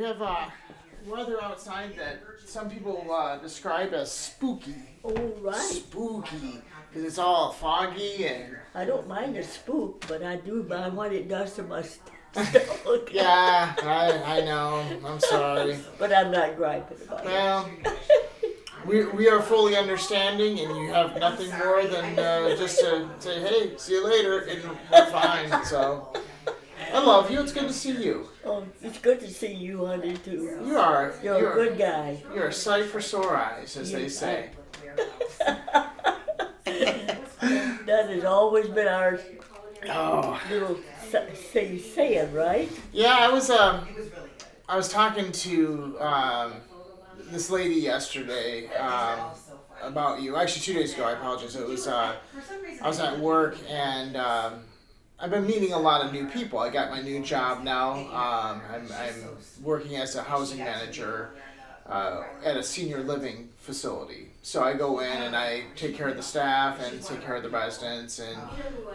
We have uh, weather outside that some people uh, describe as spooky. All right. Spooky. Because it's all foggy and. I don't mind the spook, but I do mind what it does to my stomach. Yeah, I, I know. I'm sorry. But I'm not griping about it. Well, we, we are fully understanding, and you have nothing more than uh, just to say, hey, see you later, and we're fine. So, I love you. It's good to see you. Oh, it's good to see you, honey, too. You are. You're you're, a good guy. You're a sight for sore eyes, as they You- say. That has always been our Oh. little sa- say, saying, right? Yeah, I was um, I was talking to um, this lady yesterday um, about you. Actually, two days ago. I apologize. It was uh, I was at work and um, I've been meeting a lot of new people. I got my new job now. Um, I'm, I'm working as a housing manager uh, at a senior living facility. So I go in and I take care of the staff and take care of the residents and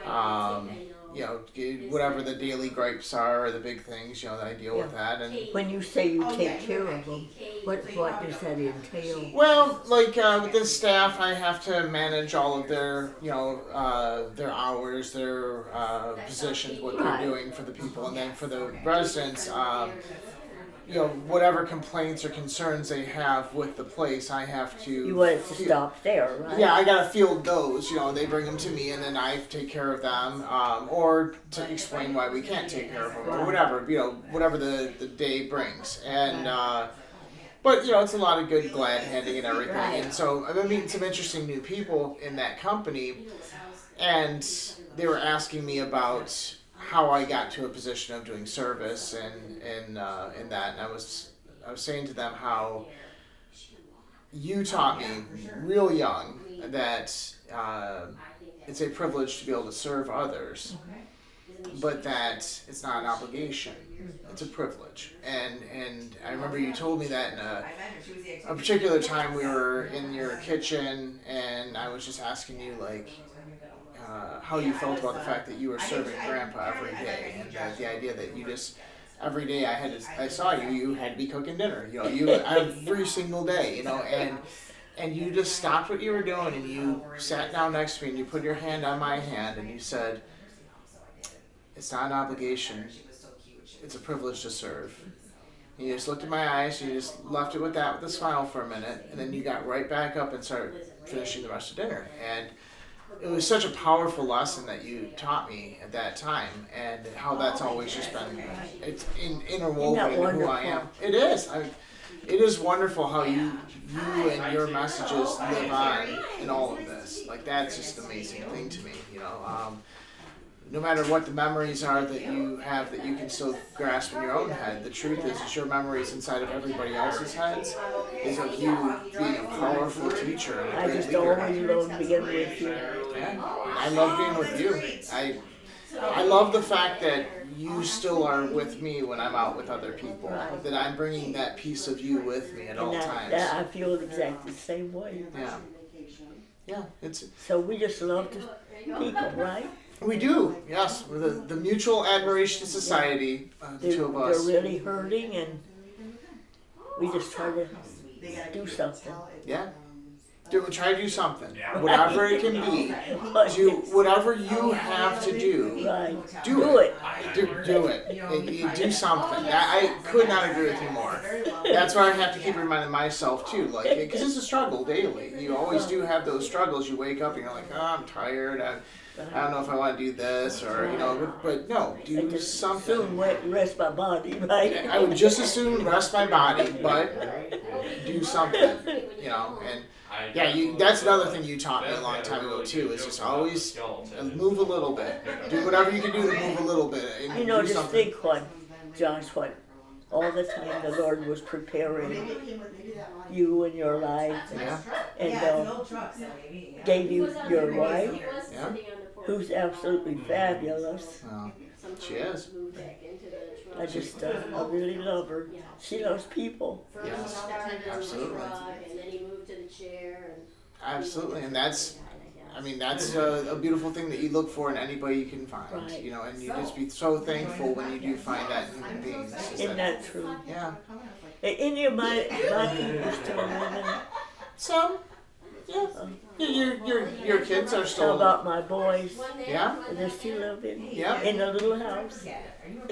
um, you know get whatever the daily gripes are or the big things. You know, that I deal with that and. When you say you take care of them, what, what does that entail? Well, like uh, with the staff, I have to manage all of their, you know, uh, their hours, their uh, positions, what they're doing for the people, and then for the residents, um, you know, whatever complaints or concerns they have with the place, I have to. You want it to field- stop there, right? Yeah, I gotta field those. You know, they bring them to me, and then I take care of them, um, or to explain why we can't take care of them, or whatever. You know, whatever the, the day brings, and. Uh, but you know, it's a lot of good glad handing and everything, and so I've been meeting some interesting new people in that company, and they were asking me about how I got to a position of doing service and and uh, in that, and I was I was saying to them how you taught me real young that uh, it's a privilege to be able to serve others, but that it's not an obligation. It's a privilege, and and I remember you told me that in a, a particular time we were in your kitchen, and I was just asking you like uh, how you felt about the fact that you were serving Grandpa every day, and uh, the idea that you just every day I had to, I saw you, you had to be cooking dinner, you know, you every single day, you know, and and you just stopped what you were doing and you sat down next to me and you put your hand on my hand and you said, "It's not an obligation, it's a privilege to serve." And you just looked at my eyes, and you just left it with that with a smile for a minute, and then you got right back up and started finishing the rest of dinner. And it was such a powerful lesson that you taught me at that time, and how that's always just been it's in, interwoven in who I am. It is. I, it is wonderful how you you and your messages live on in all of this. Like that's just an amazing thing to me. You know, um, no matter what the memories are that you have that you can still grasp in your own head, the truth is, is your memories inside of everybody else's heads is of you being a powerful teacher and a I just leader. always love being with you. Yeah, I love being with you. I I love the fact that you still are with me when I'm out with other people. That I'm bringing that piece of you with me at all And that, times. that I feel exactly the same way. Yeah. Yeah, it's So we just love people, right? We do. Yes, we're the the Mutual Admiration Society, uh, the They're, two of us. they're really hurting and we just try to do something. Yeah. Do try to do something, whatever it can be. Do whatever you have to do. Do, Do it. it. Do, do it. And you do something. I, I could not agree with you more. That's why I have to keep reminding myself too, like because it's a struggle daily. You always do have those struggles. You wake up and you're like, oh, I'm tired. I, I don't know if I want to do this or you know, but, but no, I do just something. soon wa- rest my body, right? I would just as soon rest my body, but do something, you know. And yeah, you, that's another thing you taught me a long time ago too. Is just always move a little bit. Do whatever you can do to move a little bit. And You know, do just something. think what, Josh, what all the time the Lord was preparing you and your life Yeah, and uh, gave you your wife, yeah. Who's absolutely fabulous. Well, she is. I just, uh, I really love her. She loves people. Yes, absolutely. And then he moved to the chair and. Absolutely, and that's I mean, that's a, a beautiful thing that you look for in anybody you can find. Right. You know, and you just be so thankful when you do find that in human beings. is Isn't that- that true? yeah. Any of my, my people still living? Some. Yeah. Your, your, your, your kids are How still. about my boys? Yeah. Are they still living? Yeah. In the little house?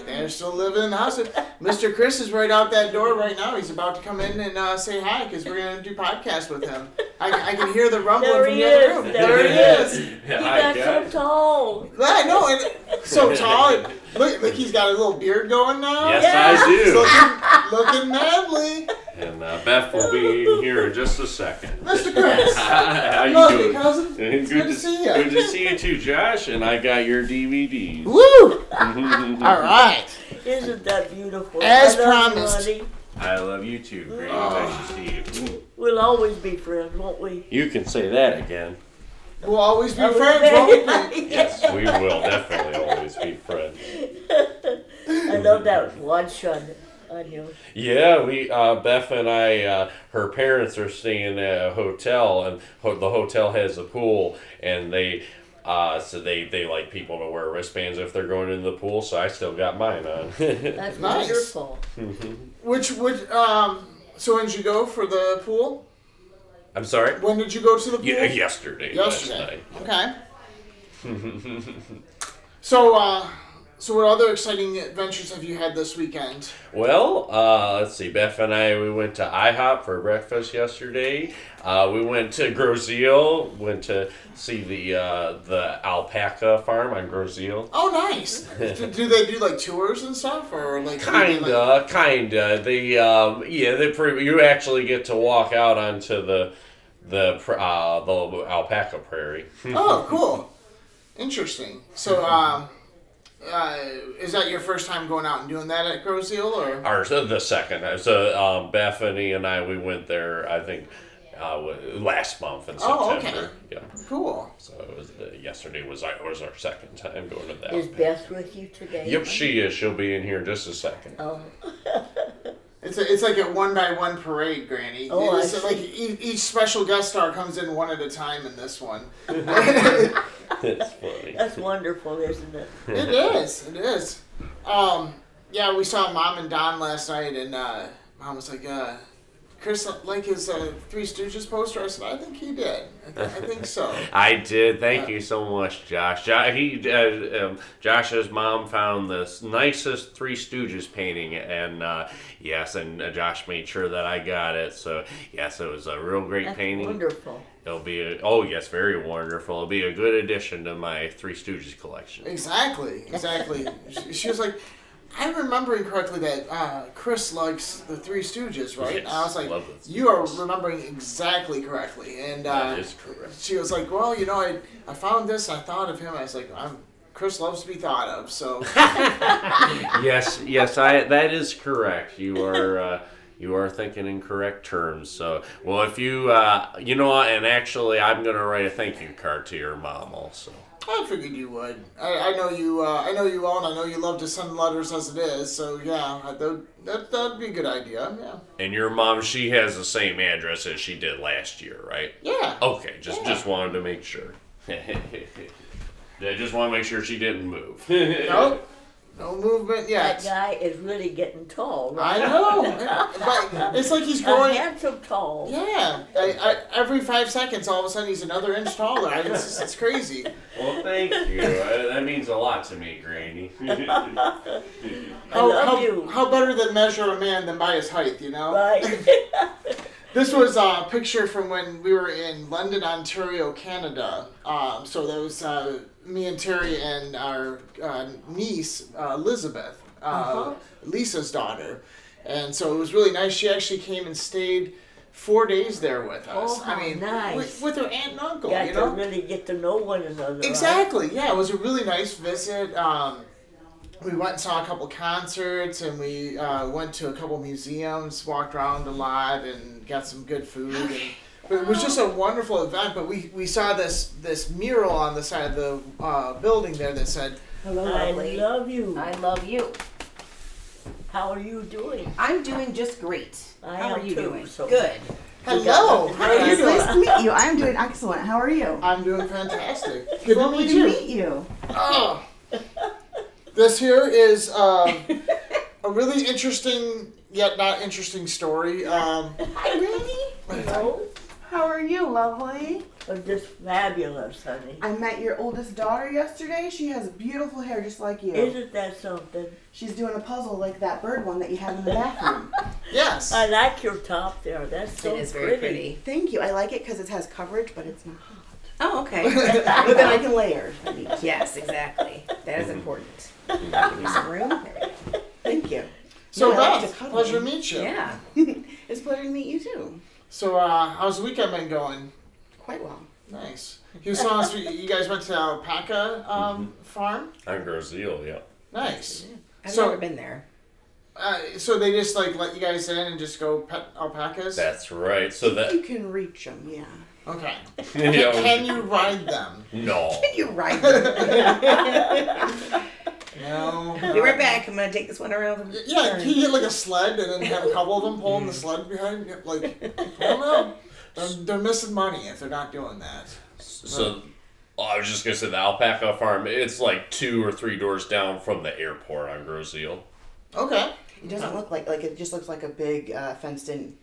They're still living in the house. Mr. Chris is right out that door right now. He's about to come in and uh, say hi because we're going to do podcast with him. I, I can hear the rumbling There from he the other is. room. There he is. He Hi, got so tall. I know, and so tall. And look, look, he's got a little beard going now. Yes, Yeah. I He's do. looking, looking manly. And uh, Beth will be in here in just a second. Mr. Chris. How you Love you, doing? cousin. Good, It's good to see ya. Good to see you too, Josh. And I got your DVDs. Woo! All right. Isn't that beautiful? As I love you, promised. I love you too. Great. Oh. Nice to see you. We'll always be friends, won't we? You can say that again. We'll always be Oh, friends, won't we? Yes, we will definitely always be friends. I love that one on, on you. Yeah, we uh, Beth and I, uh, her parents are staying at a hotel, and ho- the hotel has a pool, and they. Uh, so they, they like people to wear wristbands if they're going in the pool, so I still got mine on. That's Nice. wonderful. Which, which, um, so when did you go for the pool? I'm sorry? When did you go to the pool? Yeah, yesterday. Yesterday. Last Okay. so, uh, so what other exciting adventures have you had this weekend? Well, uh, let's see. Beth and I, we went to IHOP for breakfast yesterday. Uh, we went to Grosse Ile, went to see the uh, the alpaca farm on Grosse Ile. Oh, nice. do, do they do like tours and stuff, or like they, like- Kinda, kinda. They, um, yeah, they pretty. You actually get to walk out onto the the uh, the alpaca prairie. Oh, cool. Interesting. So, um, uh, is that your first time going out and doing that at Grosse Ile, or? Or so the second. So um, Bethany and I, we went there. I think uh, last month in Oh, September. okay. Yeah. Cool. So it was uh, yesterday was our, was our second time going to that. Is Beth with you today? Yep, she is. She'll be in here in just a second. Oh, It's a, it's like a one by one parade, Granny. Oh, I it's see. like e- each special guest star comes in one at a time in this one. It's funny. that's wonderful, isn't it? It is. It is. Um, yeah, we saw Mom and Don last night, and uh, Mom was like, uh, "Chris like his uh, Three Stooges poster." I said, "I think he did. I, th- I think so." I did. Thank you so much, Josh. Jo- he, uh, um, Josh's mom found the nicest Three Stooges painting, and uh, yes, and uh, Josh made sure that I got it. So yes, it was a real great That's painting. wonderful. It'll be a, oh yes, very wonderful. It'll be a good addition to my Three Stooges collection. Exactly. Exactly. she, she was like. I'm remembering correctly that uh, Chris likes the Three Stooges, right? And I was like, love the "You are remembering exactly correctly." And uh, That is correct. she was like, "Well, you know, I I found this. I thought of him. I was like, I'm Chris loves to be thought of. So yes, yes, I that is correct. You are uh, you are thinking in correct terms. So, well, if you uh, you know, and actually, I'm gonna write a thank you card to your mom also. I figured you would. I, I know you. Uh, I know you all, and I know you love to send letters as it is. So yeah, that that that'd be a good idea. Yeah. And your mom, she has the same address as she did last year, right? Yeah. Okay, just Yeah. just wanted to make sure. I just want to make sure she didn't move. No. No movement yet. That guy is really getting tall, Right? I know. but it's like he's growing. A growing. handsome tall. Yeah. I, I, every five seconds, all of a sudden, he's another inch taller. I, it's, just- it's crazy. Well, thank you. Uh, that means a lot to me, Granny. I How, love how, you. how better than measure a man than by his height, you know? Right. This was a picture from when we were in London, Ontario, Canada. Um, so that was uh, me and Terry and our uh, niece, uh, Elizabeth, uh, Uh-huh. Lisa's daughter. And so it was really nice. She actually came and stayed four days there with us. Oh, I mean, nice. with, with her aunt and uncle, Got you to know? really get to know one another. right? Exactly. Yeah, it was a really nice visit. Um, we went and saw a couple concerts, and we uh, went to a couple museums, walked around a lot, and got some good food. And, but it was just a wonderful event. But we, we saw this this mural on the side of the uh, building there that said, Hello, I lovely. love you. I love you. How are you doing? I'm doing just great. I How am are you too, doing? so- Good. Hello. How are you It's doing? nice to meet you. I'm doing excellent. How are you? I'm doing fantastic. Good to meet to you. meet you. Oh. This here is um, a really interesting yet not interesting story. Um, Really? No, How are you, lovely? I'm just fabulous, honey. I met your oldest daughter yesterday. She has beautiful hair just like you. Isn't that something? She's doing a puzzle like that bird one that you have in the bathroom. yes. I like your top there. That's so it is very pretty. Thank you. I like it because it has coverage, but it's not hot. Oh, okay. But then I can layer if I need to. yes, exactly. That is important. Give me some room. There we go. Thank you. So Yeah, I like Beth, pleasure to meet you. Yeah. It's a pleasure to meet you too. So uh, how's the weekend been going? Quite well. Nice. You was telling us you guys went to Alpaca um, farm. I'm Grosse Ile, yeah. Nice. I've So- never been there. Uh, so they just like let you guys in and just go pet alpacas. That's right. So that You can reach them, yeah. okay. you Can you ride them? no. Can you ride right. Be No. Be right back. I'm gonna take this one around. Yeah, can you get like a sled and then have a couple of them pulling the sled behind you? Like, I don't know. They're, they're missing money if they're not doing that. So oh, I was just gonna say the alpaca farm. It's like two or three doors down from the airport on Grosse Ile. Okay. It doesn't look like like it just looks like a big uh, fenced-in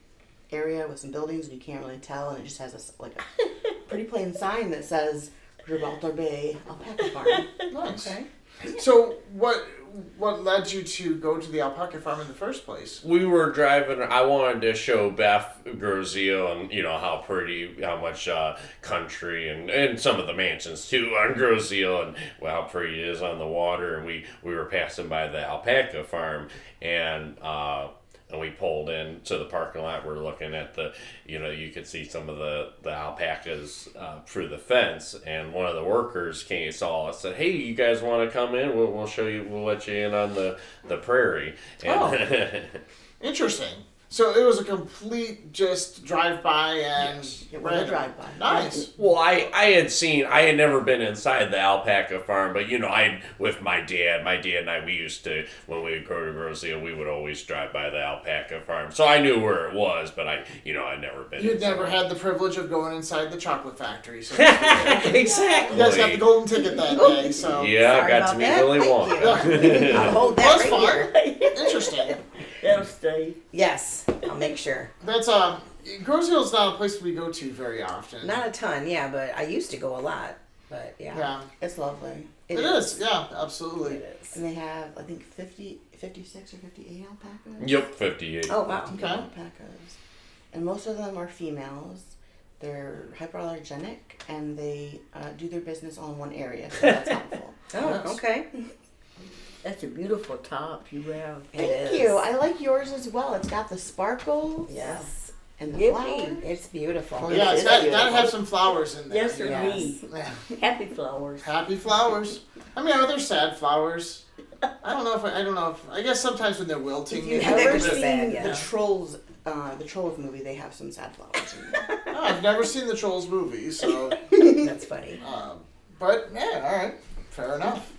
area with some buildings, and you can't really tell. And it just has a s like a pretty plain sign that says Gibraltar Bay Alpaca Farm. Nice. Okay. So what what led you to go to the alpaca farm in the first place? We were driving. I wanted to show Beth Grosse Ile and you know how pretty, how much uh, country and, and some of the mansions too on Grosse Ile and well, how pretty it is on the water. And we we were passing by the alpaca farm and. Uh, and we pulled in to the parking lot. We're looking at the, you know, you could see some of the the alpacas uh, through the fence. And one of the workers came saw us said, "Hey, you guys want to come in? We'll, we'll show you. We'll let you in on the the prairie." And Interesting. So it was a complete just drive by and Yes. It was a drive-by. Nice. Mm-hmm. Well, I, I had seen I had never been inside the alpaca farm, but you know I with my dad, my dad and I we used to when we would go to Rosia, we would always drive by the alpaca farm, so I knew where it was, but I you know I'd never been. You'd inside. never had the privilege of going inside the chocolate factory. So exactly. you guys got the golden ticket that day. So Yeah, Sorry got about to meet that. Willy Thank Wonka. Hold that that's right fun. here. Interesting. That'll stay. Yes, I'll make sure. That's um, is not a place we go to very often. Not a ton, yeah, but I used to go a lot. But yeah, yeah, It's lovely. it is. Yeah, absolutely. It is. And they have, I think, 50, 56 or 58 alpacas. Yep, fifty-eight. Oh wow. Okay. Alpacas. And most of them are females. They're hyperallergenic and they uh, do their business all in one area, so that's helpful. Oh, okay. That's a beautiful top you have. It Thank is. you. I like yours as well. It's got the sparkles Yes, and the Yippee. flowers. it's beautiful. Yeah, it's is got, gotta have some flowers in there. Yes, sir. Yes. me. Yeah. Happy flowers. Happy flowers. I mean, are there sad flowers? I don't know if I, I don't know if I guess sometimes when they're wilting. If you've Yeah, ever seen sad, yeah. the Trolls, uh, the Trolls movie, they have some sad flowers in there. Oh, I've never seen the Trolls movie, so. That's funny. Um, but yeah, all right, fair enough.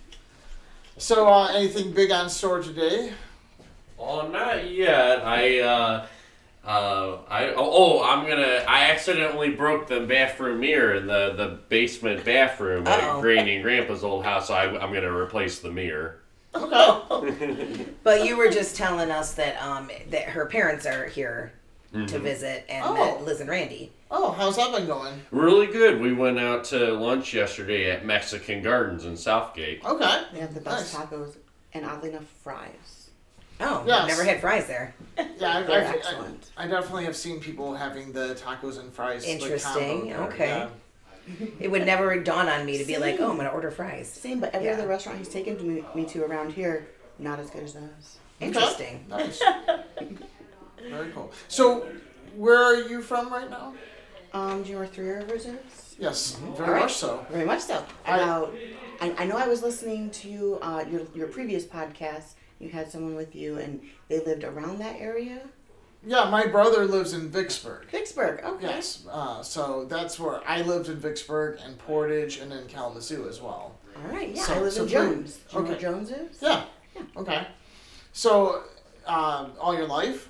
So, uh, anything big on store today? Oh, not yet. I, uh, uh, I, oh, oh, I'm gonna, I accidentally broke the bathroom mirror in the, the basement bathroom at Uh-oh. Granny and Grandpa's old house, so I, I'm gonna replace the mirror. Okay. But you were just telling us that um that her parents are here to Mhm. visit and Oh. met Liz and Randy. Oh, how's that been going? Really good. We went out to lunch yesterday at Mexican Gardens in Southgate. Okay. They have the best Nice. tacos and oddly enough, fries. Oh, Yes. I've never had fries there. Yeah, I, They're I, excellent. I, I definitely have seen people having the tacos and fries. like, Interesting, combo okay. yeah. It would never dawn on me to be like, oh, I'm gonna order fries. Same, but every Yeah. other restaurant he's taken me, me to around here, not as good as those. Interesting. Nice. Very cool. So, where are you from right now? Um, do you know where Three Rivers is? Yes, very All right. much so. Very much so. I- About, I, I know I was listening to uh, your your previous podcast. You had someone with you, and they lived around that area. Yeah, my brother lives in Vicksburg. Vicksburg. Okay. Yes, uh, so that's where I lived in Vicksburg and Portage and then Kalamazoo as well. All right. Yeah, So- I live so in Jones. Do you know where okay. Jones is? Yeah. Yeah. Okay. So, um, all your life?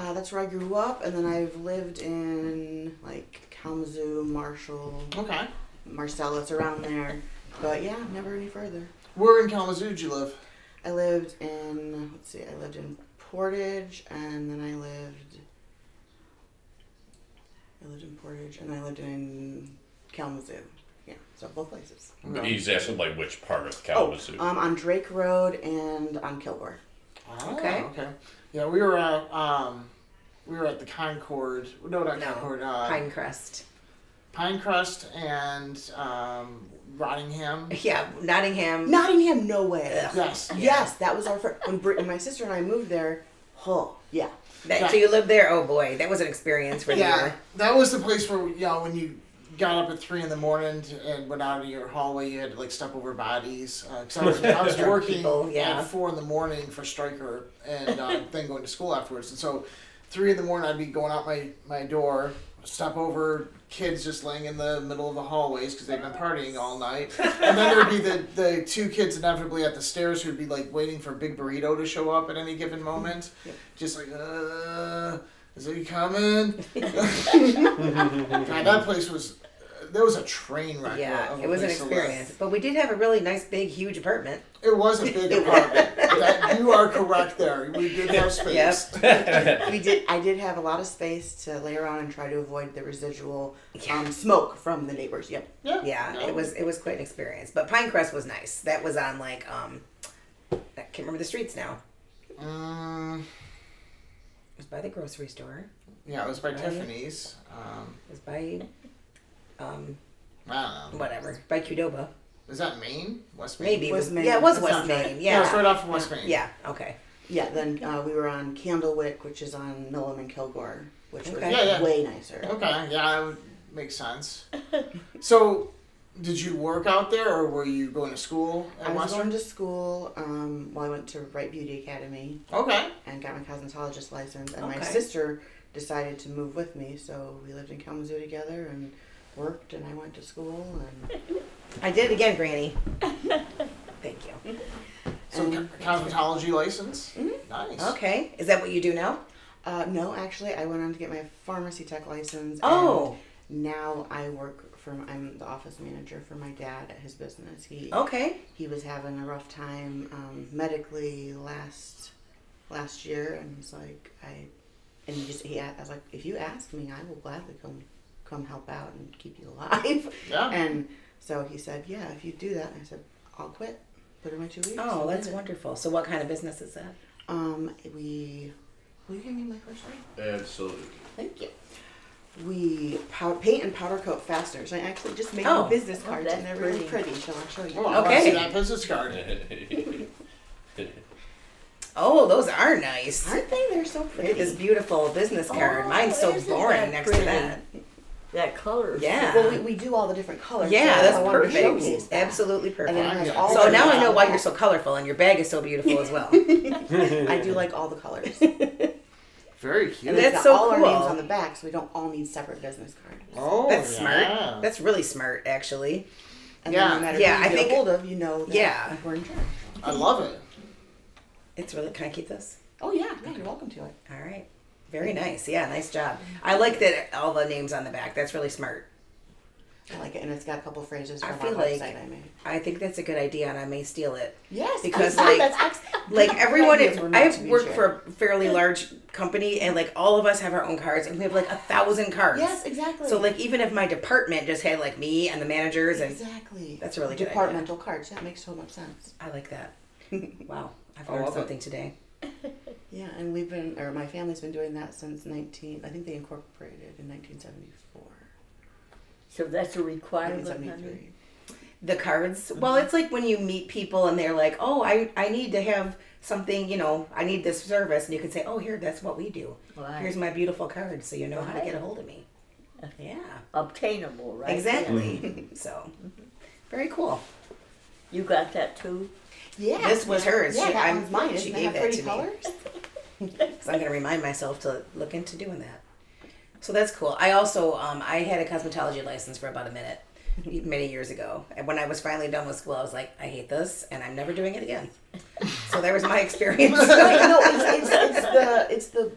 Uh, that's where I grew up, and then I've lived in like Kalamazoo, Marshall, Okay. Marcellus, around there. But yeah, never any further. Where in Kalamazoo did you live? I lived in let's see, I lived in Portage, and then I lived. I lived in Portage, and I lived in Kalamazoo. Yeah, so both places. Okay. He's asking like which part of Oh, Kalamazoo. um, on Drake Road and on Kilgore. Ah, Okay. Okay. Yeah, we were at um, we were at the Concord. No, not No, Concord. Uh, Pinecrest. Pinecrest and um, Rottingham. Yeah, Nottingham. Nottingham, no way. Ugh. Yes. Yes, that was our first. When, Brit- when my sister and I moved there, oh yeah, That, So you lived there? Oh boy, that was an experience for Yeah, you. Yeah, that was the place where you know when you got up at three in the morning to, and went out of your hallway, you had to like step over bodies. Uh 'cause I was I was working people, yeah. at four in the morning for Stryker and uh, then going to school afterwards. And so three in the morning, I'd be going out my my door, step over kids just laying in the middle of the hallways because they've been partying all night, and then there'd be the the two kids inevitably at the stairs who'd be like waiting for Big Burrito to show up at any given moment, just like uh. Is he coming? God, that place was. There was a train wreck. Yeah, of it was an place to live. experience. But we did have a really nice, big, huge apartment. It was a big apartment. that, you are correct there. We did have space. we did. I did have a lot of space to lay around and try to avoid the residual um, smoke from the neighbors. Yep. Yeah. Yeah, No. it was it was quite an experience. But Pinecrest was nice. That was on like um, I can't remember the streets now. Mm, It was by the grocery store. yeah, it was by Right. Tiffany's. Um, It was by um, I whatever by Qdoba. Is that Main? West Main? Maybe West was Main. yeah, it was That West sounds right. Main. Yeah, it's Yeah, right off of West Main. yeah. Okay. Yeah. Then uh, we were on Candlewick, which is on Milham and Kilgore, which was Yeah, yeah. way nicer. Okay. Yeah, that would make sense. so, did you work out there, or were you going to school at I was Western? going to school. Um, well, I went to Wright Beauty Academy Okay. and got my cosmetologist license. And my sister decided to move with me, so we lived in Kalamazoo together and worked. And I went to school and I did it again, Granny. Thank you. So, And- co- cosmetology license. Mhm. Nice. Okay, is that what you do now? uh, no, actually, I went on to get my pharmacy tech license. and Oh, now I work for. I'm the office manager for my dad at his business. He okay. he was having a rough time um, medically last last year, and he's like, I, and he just he a- I was like, if you ask me, I will gladly come come help out and keep you alive. Yeah. And so he said, yeah, if you do that, and I said, I'll quit. Put in my two weeks. Oh, and that's it. wonderful. So, what kind of business is that? Um, we. Will you give me my first name? Absolutely. Thank you. We pow- paint and powder coat fasteners. I actually just made Oh. them business Oh, cards, that's and they're really pretty. pretty. So I'll show you. Oh, I Okay. see that business card. Oh, those are nice. Aren't they? They're so pretty. Look pretty. at this beautiful business card. Oh, Mine's so boring next pretty? to that. That color. Yeah. Well, we, we do all the different colors. Yeah, so that's I wanted to perfect. that. Absolutely And perfect. then it has all So now I know why you're so colorful and your bag is so beautiful as well. I do like all the colors. Very cute. then That's it's got so all our names on the back, so we don't all need separate business cards. oh, That's yeah. smart. That's really smart, actually. And Yeah. then no matter Yeah, who I get think- a hold of, you know that Yeah. we're in charge. I love it. It's really. Can I keep this? Oh yeah, yeah, you're welcome to it. All right. Very nice. Yeah, nice job. I like that all the names on the back. That's really smart. I like it, and it's got a couple phrases I feel our like- website I made. I think that's a good idea, and I may steal it. Yes, Because, oh I- like- that's Like everyone, ideas I meant to have worked shared. for a fairly large company, and like all of us have our own cards, and we have like a thousand cards. Yes, exactly. So like even if my department just had like me and the managers, and exactly. That's a really good departmental cards. That makes so much sense. I like that. Wow, I've I learned love it. something today. Yeah, and we've been, or my family's been doing that since 19. I think they incorporated in 1974, So that's a requirement, 1973. The cards. Mm-hmm. Well, it's like when you meet people and they're like, "Oh, I I need to have something. You know, I need this service," and you can say, "Oh, here, that's what we do. Right. Here's my beautiful card, so you know how to get a hold of me." Yeah, Obtainable, right? exactly. so, very cool. You got that too? Yeah. This was hers. Yeah, She- that I'm- one's mine. she Isn't gave that that to me. colors? So I'm going to remind myself to look into doing that. So that's cool. I also um, I had a cosmetology license for about a minute many years ago. And when I was finally done with school, I was like, I hate this, and I'm never doing it again. So there was my experience. no, no, it's, it's, it's the it's the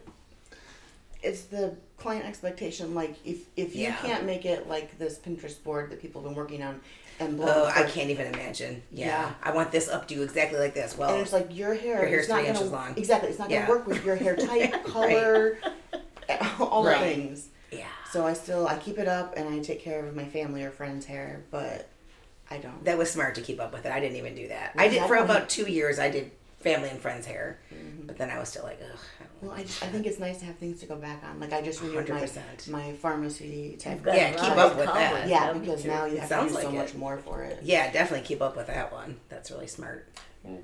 it's the client expectation. Like if if you Yeah. can't make it like this Pinterest board that people have been working on, and blow Oh, I can't even imagine. Yeah. Yeah. I want this up to exactly like this. Well, And it's like your hair. Your hair's is not three gonna, inches long. Exactly, it's not Yeah. gonna work with your hair type, color, all Right. the things. yeah. So I still I keep it up and I take care of my family or friends' hair, but I don't. That was smart to keep up with it. I didn't even do that. I did for about two years. I did family and friends' hair, mm-hmm. but then I was still like, ugh. I don't Well, I just I think it's nice to have things to go back on. Like I just renewed my 100%. my pharmacy tech. You've Yeah, keep up with that. coverage, Yeah, haven't because you? now you It have to sounds do like so it. much more for it. Yeah, definitely keep up with that one. That's really smart.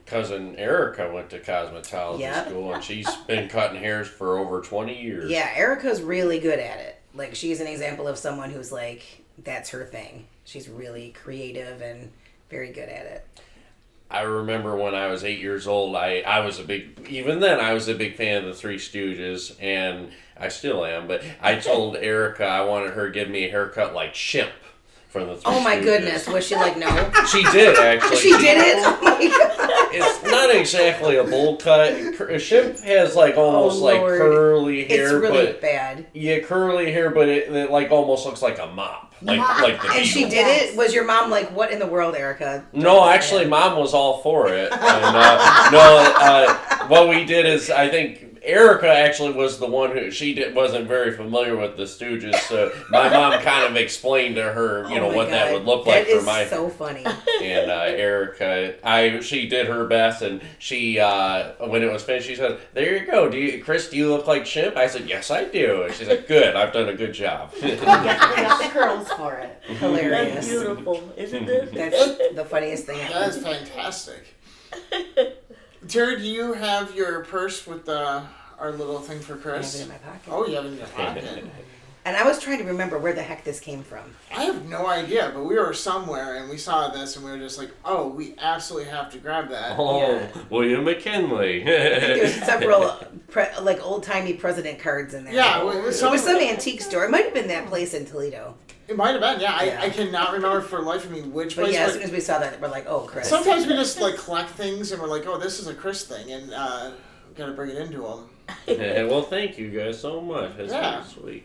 Cousin Erica went to cosmetology Yep. school, and she's been cutting hairs for over twenty years. Yeah, Erica's really good at it. Like she's an example of someone who's like that's her thing. She's really creative and very good at it. I remember when I was eight years old, I, I was a big, even then, I was a big fan of the Three Stooges, and I still am, but I told Erica I wanted her to give me a haircut like Shemp from the Three Oh my Stooges. goodness, was she like no? She did, actually. she did it. Oh my god. It's not exactly a bowl cut. Shemp has like oh, almost Oh, like Lord. curly hair, It's really but bad. yeah, curly hair, but it, it like almost looks like a mop, like Mop. like the And she did it. Was your mom like, "What in the world, Erica?" No, actually, mom was all for it. And, uh, no, uh, what we did is, I think Erica actually was the one who she did, wasn't very familiar with the Stooges, so my mom kind of explained to her, you Oh know, my what that would look like That for my. so funny. and uh, Erica, I she did her best, and she uh, when it was finished, she said, "There you go, do you, Chris? Do you look like Shemp?" I said, "Yes, I do." And she's like, "Good, I've done a good job." We got, the curls for it. That's Hilarious. beautiful, isn't it? That's the funniest thing. That is fantastic. Terry, do you have your purse with the our little thing for I have Chris? it in my pocket. Oh, you have it in your pocket. And I was trying to remember where the heck this came from. I have no idea, but we were somewhere and we saw this and we were just like, oh, we absolutely have to grab that. oh, Yeah. William McKinley. There's several pre- like old timey president cards in there. Yeah, well, it was It some, was some antique store. It might have been that place in Toledo. it might have been. Yeah, I, Yeah. I cannot remember for the life of me which But place. yeah, as but soon as we saw that, we're like, oh, Chris. sometimes we just like collect things and we're like, oh, this is a Chris thing, and uh, we gotta bring it into him. Yeah, well, thank you guys so much. That's Yeah. very sweet.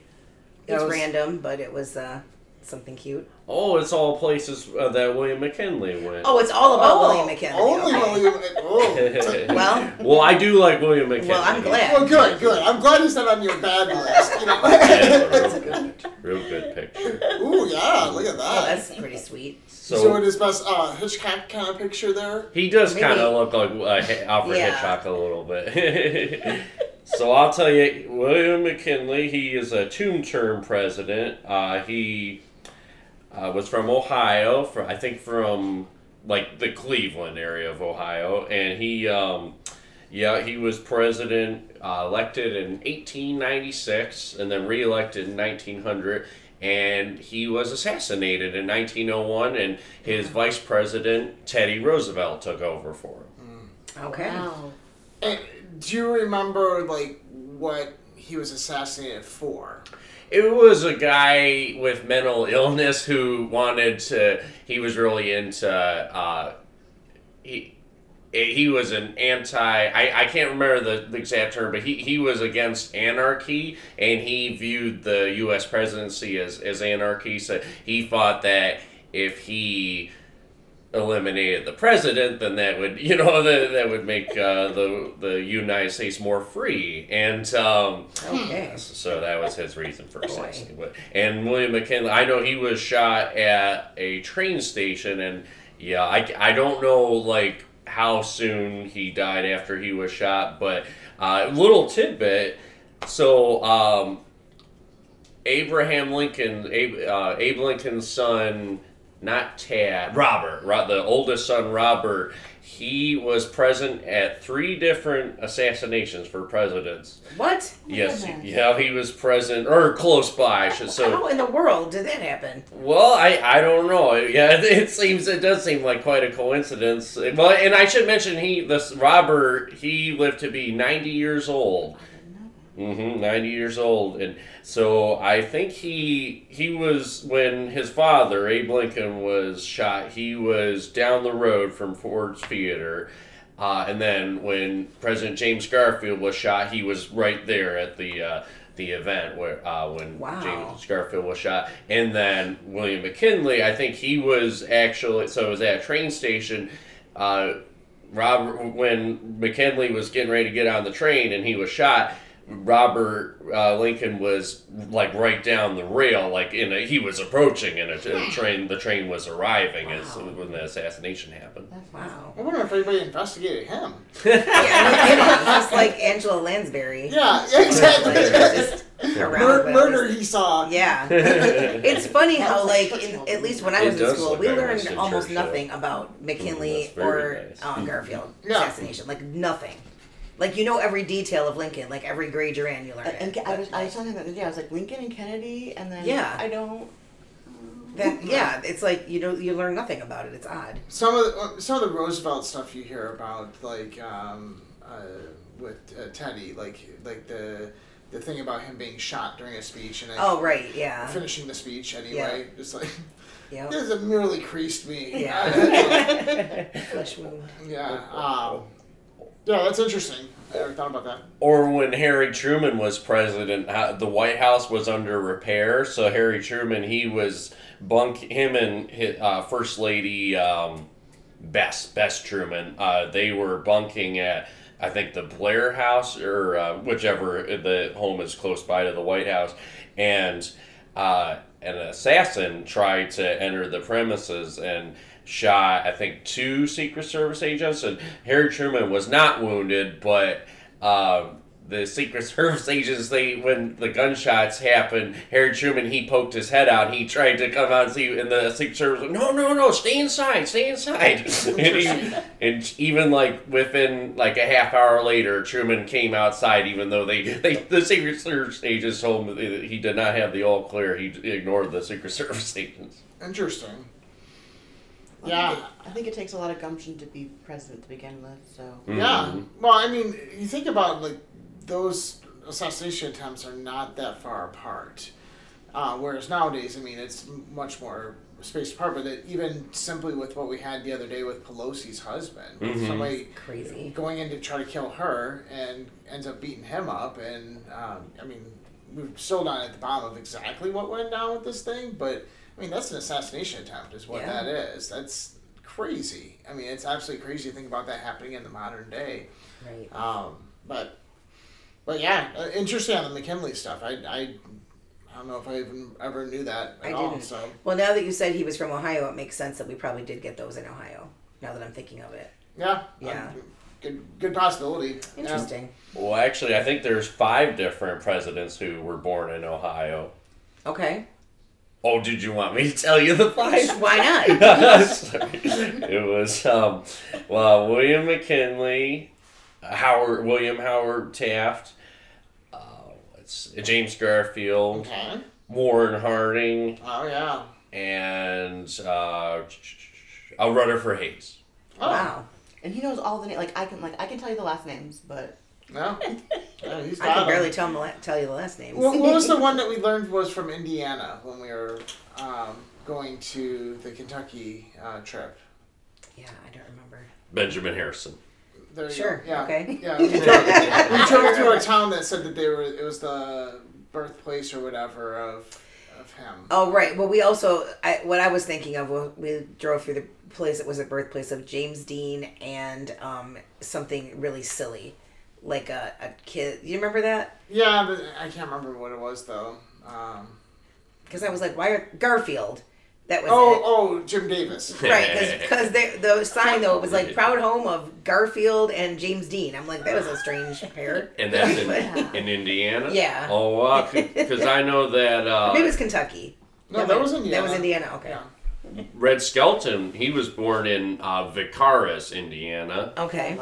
It was was- random, but it was uh, something cute. Oh, it's all places uh, that William McKinley went. Oh, it's all about Oh, William McKinley. Only okay. William. Oh. Well, well, I do like William McKinley. well, I'm glad. Well, good, good. I'm glad he's not on your bad list. You Yeah, know? real good, real good picture. Ooh, yeah, look at Oh, that. that's pretty sweet. so, So his best uh, Hitchcock kind of picture there. he does kind of look like uh, Alfred Yeah. Hitchcock a little bit. so I'll tell you, William McKinley. He is a two-term president. Uh, he uh, was from Ohio. For I think from like the Cleveland area of Ohio, and he. Um, Yeah, he was president, uh, elected in 1896, and then reelected in 1900. And he was assassinated in 1901, and his vice president, Teddy Roosevelt, took over for him. Okay. Wow. And do you remember like what he was assassinated for? It was a guy with mental illness who wanted to. He was really into. Uh, he he was an anti. I, I can't remember the, the exact term, but he, he was against anarchy, and he viewed the U.S. presidency as as anarchy. So he thought that if he eliminated the president, then that would you know that, that would make uh, the the United States more free. And um, Okay. so that was his reason for. But and William McKinley, I know he was shot at a train station, and yeah, I, I don't know like how soon he died after he was shot, but uh, little tidbit. So um, Abraham Lincoln, Abe, uh, Abe Lincoln's son, not Tad, Robert, Ro- the oldest son, Robert. He was present at three different assassinations for presidents. What? Yes, yeah, he was present or close by. I should so. How in the world did that happen? Well, I I don't know. Yeah, it seems it does seem like quite a coincidence. Well, and I should mention he this Robert he lived to be ninety years old. Mm-hmm, ninety years old, and so I think he he was when his father Abe Lincoln was shot. He was down the road from Ford's Theater. Uh, and then when President James Garfield was shot, he was right there at the uh, the event where uh, when Wow. James Garfield was shot, and then William McKinley. I think he was actually so it was at a train station. Uh, Robert when McKinley was getting ready to get on the train and he was shot. Robert uh, Lincoln was like right down the rail, like in a, he was approaching, and a, a train the train was arriving as when the assassination happened. Wow. I wonder if anybody investigated him. Yeah. Just like Angela Lansbury. Yeah, exactly. just around Mur- murder he saw. Yeah. It's funny how, like, in, at least when I It was in school, we very learned almost Churchill. nothing about McKinley that's very or nice. um, Garfield Yeah. assassination. Like, nothing. Like, you know every detail of Lincoln. Like, every grade you're in, you learn And it. I was, I was telling him that the. I was like Lincoln and Kennedy, and then Yeah. I don't. That, yeah, it's like you don't you learn nothing about it. It's odd. Some of the, uh, some of the Roosevelt stuff you hear about, like um, uh, with uh, Teddy, like like the the thing about him being shot during a speech and Oh right, yeah, finishing the speech anyway. Just like yeah, this has merely creased me. yeah. Flesh wound. yeah. Um, yeah, that's interesting. I never thought about that. Or when Harry Truman was president, the White House was under repair. So Harry Truman, he was bunk him and hi- uh, First Lady um, Bess Bess Truman. Uh, they were bunking at I think the Blair House or uh, whichever the home is close by to the White House, and uh, an assassin tried to enter the premises and shot I think two Secret Service agents, and Harry Truman was not wounded, but. Uh, the Secret Service agents, they when the gunshots happened, Harry Truman he poked his head out. He tried to come out and see, and the Secret Service, was like, no, no, no, stay inside, stay inside. and, he, and even like within like a half hour later, Truman came outside, even though they, they the Secret Service agents told him that he did not have the all clear. He ignored the Secret Service agents. Interesting. I Yeah. think, it, I think it takes a lot of gumption to be president to begin with. So Yeah. Mhm. Well, I mean, you think about like those assassination attempts are not that far apart. Uh, whereas nowadays, I mean, it's much more spaced apart. But it, even simply with what we had the other day with Pelosi's husband, with Mhm. somebody Crazy. going in to try to kill her and ends up beating him up, and um, I mean, we're still not at the bottom of exactly what went down with this thing, but I mean, that's an assassination attempt, is what Yeah. that is. That's crazy. I mean, it's absolutely crazy to think about that happening in the modern day. Right. Um, but, but yeah, uh, interesting on the McKinley stuff. I, I, I don't know if I even ever knew that at I all. didn't. So Well, now that you said he was from Ohio, it makes sense that we probably did get those in Ohio. Now that I'm thinking of it. yeah, Yeah. um, good, good possibility. Yeah. Interesting. Well, actually, I think there's five different presidents who were born in Ohio. Okay. Oh, did you want me to tell you the five? Why not? It was um, well, William McKinley, Howard, William Howard Taft, uh, let's James Garfield, Okay. Warren Harding, Oh yeah. and uh, uh, Rutherford Hayes. Oh, Wow. and he knows all the names. Like I can like I can tell you the last names, but No. Yeah, he's I can barely tell, my- tell you the last names. What, what was the one that we learned was from Indiana when we were um, going to the Kentucky uh, trip? yeah, I don't remember. Benjamin Harrison. There you Sure, Go. Yeah. okay. Yeah. We drove, we drove through a town that said that they were. It was the birthplace or whatever of of him. Oh right. Well, we also I, what I was thinking of. well, We drove through the place that was a birthplace of James Dean and um, something really silly, like a, a kid. You remember that? Yeah, but I can't remember what it was though. Um, Because I was like, why are Garfield? That was oh, it. oh, Jim Davis. Right, because the sign though it was like proud home of Garfield and James Dean. I'm like that was a strange pair. And that's in, Yeah. in Indiana? Yeah. Oh, wow. Because I know that uh, Maybe it was Kentucky. No, that was Indiana. That was Indiana. Okay. Yeah. Red Skelton, he was born in uh, Vicaris, Indiana. Okay.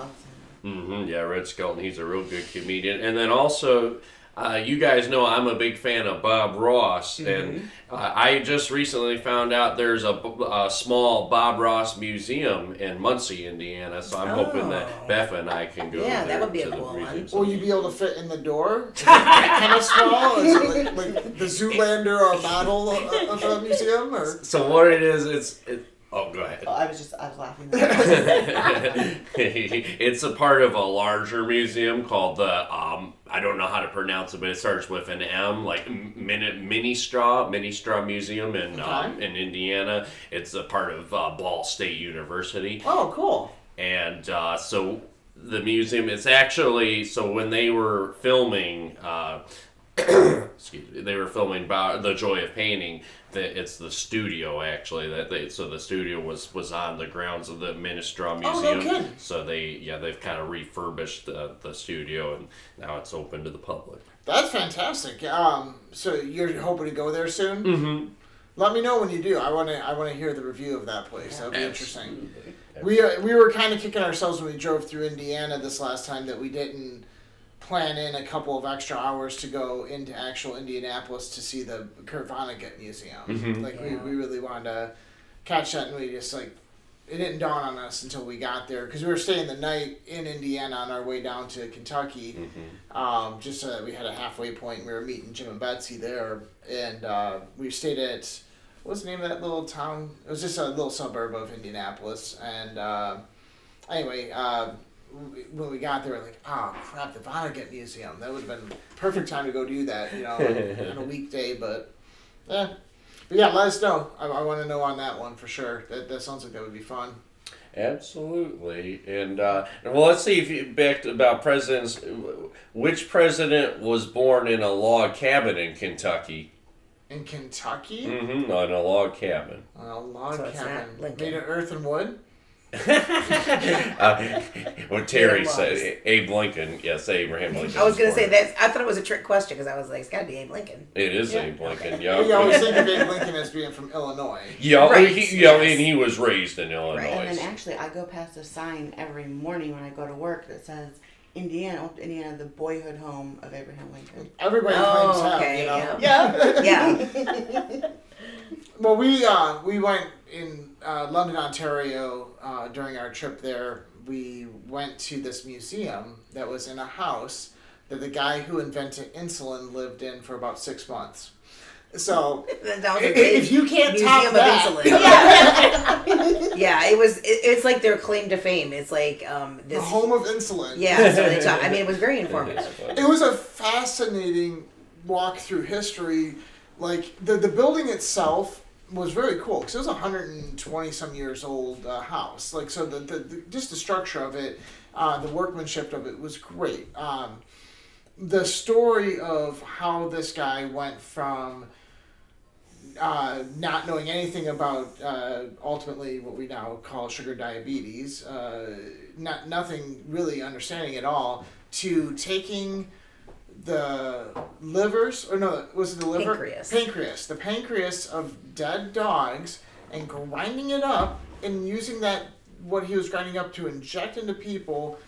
Hmm yeah, Red Skelton, he's a real good comedian. And then also, uh, you guys know I'm a big fan of Bob Ross, and uh, I just recently found out there's a, a small Bob Ross museum in Muncie, Indiana. So I'm hoping Oh. that Beth and I can go. Yeah, that would be a to the cool museum one. Will you be able to fit in the door? Is it kind of small? Is it like, like the Zoolander or model of, of a museum? Or So what it is, it's it, oh, go ahead. oh, I was just I was laughing. it's a part of a larger museum called the um, I don't know how to pronounce it, but it starts with an M, like Mini, Minnetrista, Mini Straw Museum in um, in Indiana. It's a part of uh, Ball State University, Oh, cool. and uh, so the museum. It's actually so when they were filming. Uh, excuse me, they were filming about the joy of painting that it's the studio actually that they so the studio was was on the grounds of the Minnetrista Oh, no Museum so they yeah they've kind of refurbished the, the studio and now it's open to the public That's fantastic. Um, so you're hoping to go there soon? Mm-hmm. Let me know when you do. I want to. I want to hear the review of that place. That would be interesting. We uh, we were kind of kicking ourselves when we drove through Indiana this last time that we didn't plan in a couple of extra hours to go into actual Indianapolis to see the Kurt Vonnegut Museum. Like we, we really wanted to catch that, and we just like it didn't dawn on us until we got there because we were staying the night in Indiana on our way down to Kentucky. Um, just so that we had a halfway point. We were meeting Jim and Betsy there, and uh, we stayed at what's the name of that little town? It was just a little suburb of Indianapolis, and uh, anyway. Uh, w- when we got there, like, oh crap, the Vonnegut Museum. That would have been perfect time to go do that, you know, on a weekday. But, eh. But yeah, let us know. I, I want to know on that one for sure. That, that sounds like that would be fun. absolutely and uh, well let's see if you back to, about presidents which president was born in a log cabin in Kentucky In Kentucky, mm-hmm, on a log cabin on a log So cabin Lincoln. made of earth and wood. Uh, what Terry said. Abe Lincoln. Yes, Abraham Lincoln. I was gonna say that. I thought it was a trick question because I was like, it's gotta be Abe Lincoln. It is Yeah. Abe Lincoln. You always Yeah. think of Abe Lincoln as being from Illinois. Yeah, Right, he, yeah, yes. and he was raised in Illinois. And then actually, I go past a sign every morning when I go to work that says Indiana, Indiana, the boyhood home of Abraham Lincoln. Everybody Oh, claims him, okay, you know. yeah. Yeah. Yeah. Well, we uh, we went in uh, London, Ontario uh, during our trip there. We went to this museum that was in a house that the guy who invented insulin lived in for about six months. So that was i- a i- great if you can't museum top of that, insulin. yeah, it was. It, it's like their claim to fame. It's like um the this. home of insulin. Yeah, so they talk. I mean, it was very informative. It was a fascinating walk through history. Like the the building itself was very cool because it was a 120 some years old uh, house. Like so, the, the, the just the structure of it, uh, the workmanship of it was great. Um, the story of how this guy went from uh, not knowing anything about uh, ultimately what we now call sugar diabetes, uh, not nothing really understanding at all, to taking the livers or no, was it the liver? Pancreas. Pancreas. The pancreas of dead dogs and grinding it up and using that what he was grinding up to inject into people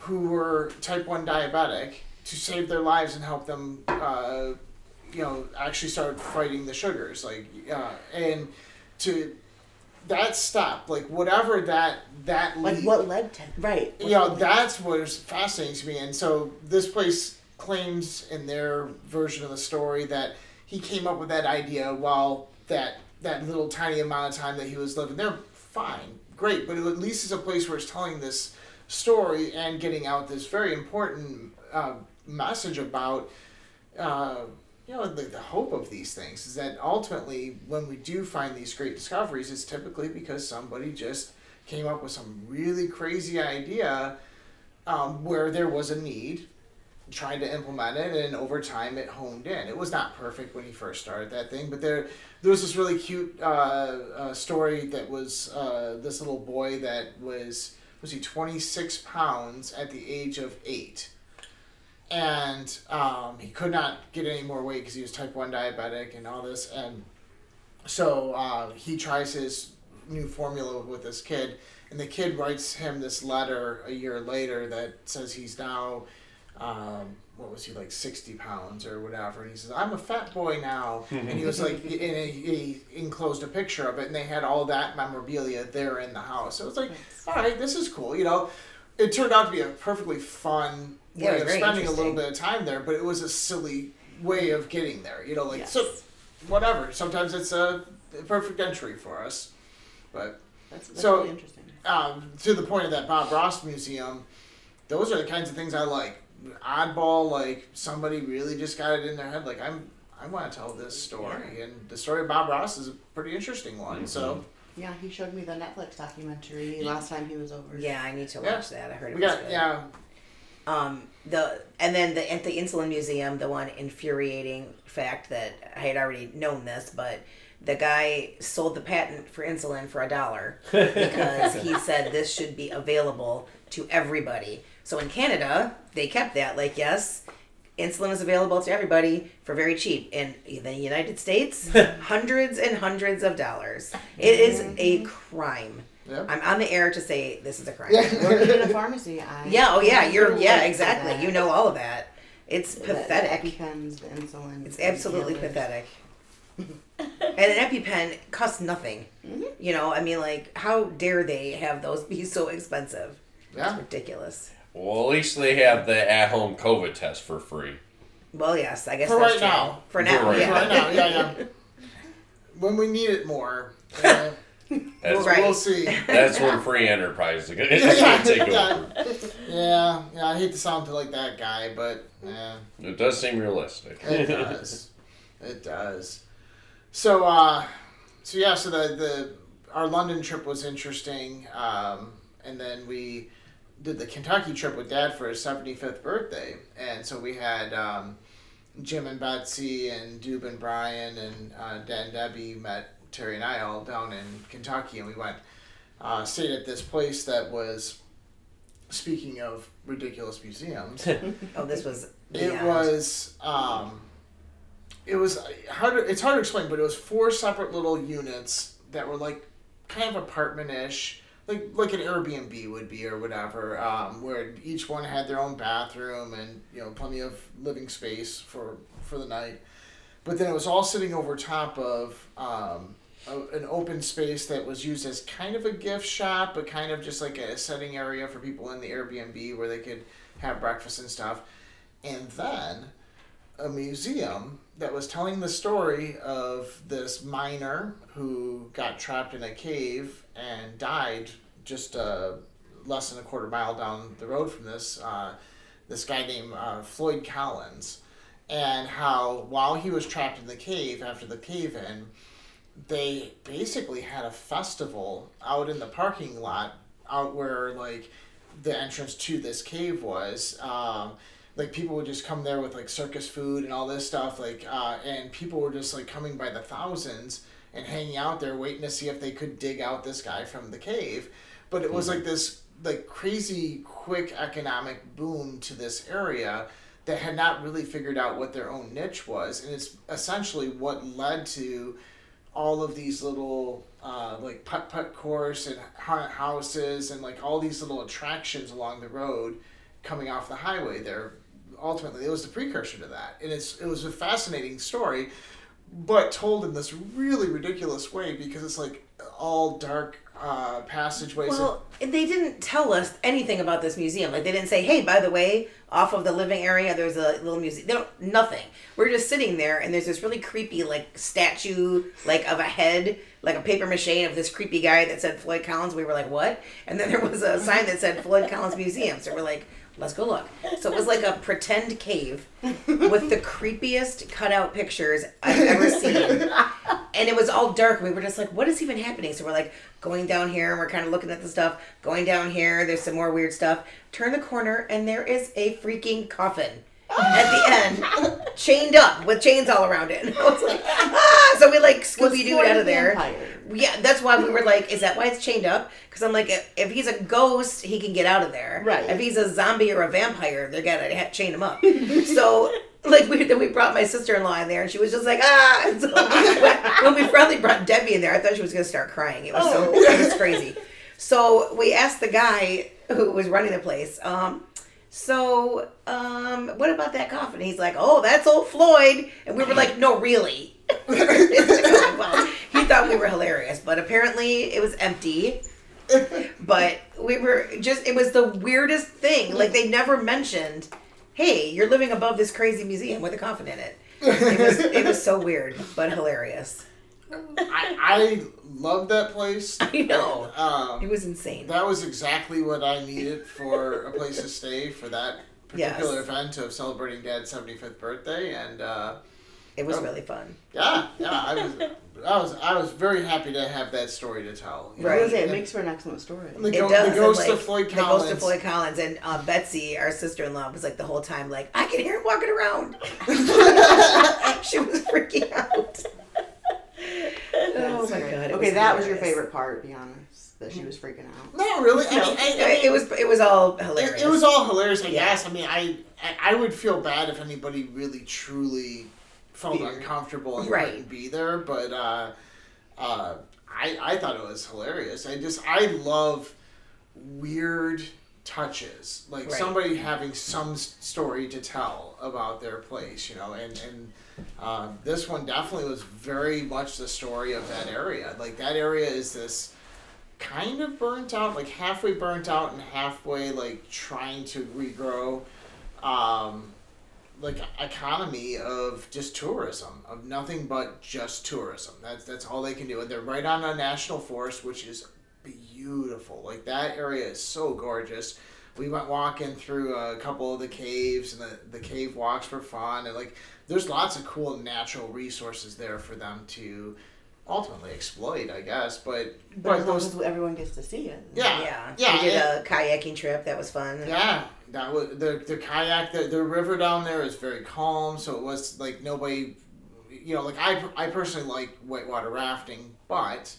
who were type one diabetic to save their lives and help them. Uh, you know, actually start fighting the sugars, like, uh, and to that step, like whatever that that Like lead- what led to right? you know that's what is fascinating to me and so this place claims in their version of the story that he came up with that idea while that that little tiny amount of time that he was living there. Fine great but at least it's a place where it's telling this story and getting out this very important uh, message about uh, you know the, the hope of these things is that ultimately when we do find these great discoveries it's typically because somebody just came up with some really crazy idea um, where there was a need trying to implement it and over time it honed in. It was not perfect when he first started that thing but there there was this really cute uh, uh, story that was uh, this little boy that was was he 26 pounds at the age of eight. And um, he could not get any more weight because he was type 1 diabetic and all this and so uh, he tries his new formula with this kid and the kid writes him this letter a year later that says he's now um, what was he like 60 pounds or whatever and he says i'm a fat boy now. And he was like and he, he enclosed a picture of it and they had all that memorabilia there in the house. So it was like all right this is cool you know? It turned out to be a perfectly fun Yeah, way was of spending a little bit of time there but it was a silly way of getting there you know? Like Yes. so whatever. Sometimes it's a, a perfect entry for us but That's, that's So- really interesting. um, to the point of that Bob Ross Museum, those are the kinds of things I like. Oddball, like somebody really just got it in their head. Like I'm, I want to tell this story, and the story of Bob Ross is a pretty interesting one. So Yeah, he showed me the Netflix documentary last time he was over. Yeah, I need to Yeah. watch that. I heard it we was got good. yeah, Um, the and then the at the insulin museum, the one infuriating fact that I had already known this, but the guy sold the patent for insulin for a dollar because he said this should be available to everybody. So in Canada, they kept that like yes, insulin is available to everybody for very cheap. In the United States, hundreds and hundreds of dollars. It is a crime. yeah. I'm on the air to say this is a crime. Working in a pharmacy, I Yeah, oh yeah, you're yeah, exactly. You know all of that. It's The- the pathetic. EpiPens, the insulin. It's absolutely inhalers. pathetic. and an EpiPen costs nothing. Mm-hmm. You know, I mean, like, how dare they have those be so expensive? yeah. It's ridiculous. Well, at least they have the at-home COVID test for free. Well, yes, I guess For that's right true. now. For now, For right yeah. Right now, yeah, yeah. When we need it more, uh, That's, we'll, Right. we'll see. that's when free enterprise is going to take over. yeah, yeah, yeah. I hate to sound like that guy, but yeah. It does seem realistic. It does. it does. So, uh, so yeah, so the, the our London trip was interesting, um, and then we did the Kentucky trip with Dad for his seventy fifth birthday, and so we had um, Jim and Betsy and Dube and Brian and uh, Dan and Debbie met Terry and I all down in Kentucky, and we went uh, stayed at this place that was. Speaking of ridiculous museums, Oh, this was. it beyond. was um, it was hard. To, it's hard to explain, but it was four separate little units that were like kind of apartment-ish, like like an Airbnb would be or whatever, um, where each one had their own bathroom and you know plenty of living space for for the night. But then it was all sitting over top of um, a, an open space that was used as kind of a gift shop, but kind of just like a setting area for people in the Airbnb where they could have breakfast and stuff. And then a museum that was telling the story of this miner who got trapped in a cave and died just uh, less than a quarter mile down the road from this. Uh, this guy named uh, Floyd Collins, and how while he was trapped in the cave after the cave in, they basically had a festival out in the parking lot, out where like the entrance to this cave was. Um, like people would just come there with like circus food and all this stuff, like, uh, and people were just like coming by the thousands and hanging out there waiting to see if they could dig out this guy from the cave. But it was like this like crazy quick economic boom to this area that had not really figured out what their own niche was, and it's essentially what led to all of these little uh, like putt putt course and haunted houses and like all these little attractions along the road coming off the highway there. Ultimately it was the precursor to that. And it's it was a fascinating story but told in this really ridiculous way because it's like all dark uh, passageways Well, they didn't tell us anything about this museum. Like they didn't say, "Hey, by the way, off of the living area, there's a little museum." They don't nothing. We're just sitting there, and there's this really creepy like statue, like of a head, like a paper mache of this creepy guy that said Floyd Collins. We were like, "What?" And then there was a sign that said Floyd Collins Museum. So we're like, "Let's go look." So it was like a pretend cave with the creepiest cutout pictures I've ever seen and it was all dark. We were just like, what is even happening? So we're like going down here and we're kind of looking at the stuff. Going down here, there's some more weird stuff. Turn the corner and there is a freaking coffin at the end, chained up with chains all around it. And I was like, ah! So we like Scooby Doo out of there. vampire. Yeah, that's why we were like, is that why it's chained up? Because I'm like, if, if he's a ghost, he can get out of there. Right. If he's a zombie or a vampire, they gotta ha- chain him up. so. Like we then we brought my sister in law in there and she was just like ah. So when, when we finally brought Debbie in there I thought she was gonna start crying. It was so it was crazy. So we asked the guy who was running the place um so um what about that coffin? He's like oh that's old Floyd. And we were like no really. Well, he thought we were hilarious but apparently it was empty. But we were just it was the weirdest thing. Like they never mentioned hey you're living above this crazy museum with a coffin in it. It was it was so weird but hilarious. I, I love that place. I know. It um, was insane. that was exactly what I needed for a place to stay for that particular Yes. event of celebrating Dad's 75th birthday, and uh, It was Oh. really fun. yeah, yeah, I was, I was, I was very happy to have that story to tell. you know, I say, it and- makes for an excellent story. and the, It go- does. the and, ghost like, of Floyd Collins. The Collins. ghost of Floyd Collins and uh, Betsy, our sister-in-law, was like the whole time like, I can hear him walking around. she was freaking out. oh my god! it okay, that was your favorite part. Be honest, that she was freaking out. No, really. I mean, I, I It, it was it was all hilarious. It, it was all hilarious, I Yeah. guess. I mean, I, I I would feel bad if anybody really truly felt Fear. uncomfortable and Right. couldn't be there, but uh, uh, I I thought it was hilarious. I just I love weird touches, like Right. somebody having some story to tell about their place, you know, and and. Um, this one definitely was very much the story of that area. Like that area is this kind of burnt out, like halfway burnt out and halfway like trying to regrow, um, like economy of just tourism, of nothing but just tourism. That's that's all they can do, and they're right on a national forest, which is beautiful. Like that area is so gorgeous. We went walking through a couple of the caves, and the the cave walks were fun, and like there's lots of cool natural resources there for them to ultimately exploit, I guess. But But but as long those as everyone gets to see it. yeah yeah. yeah We did and- a kayaking trip. That was fun. yeah, that was the the kayak. The, the river down there is very calm, so it was like nobody, you know, like I I personally like whitewater rafting, but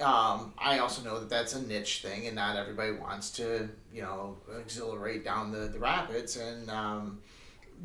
um, I also know that that's a niche thing, and not everybody wants to, you know, exhilarate down the the rapids. And um,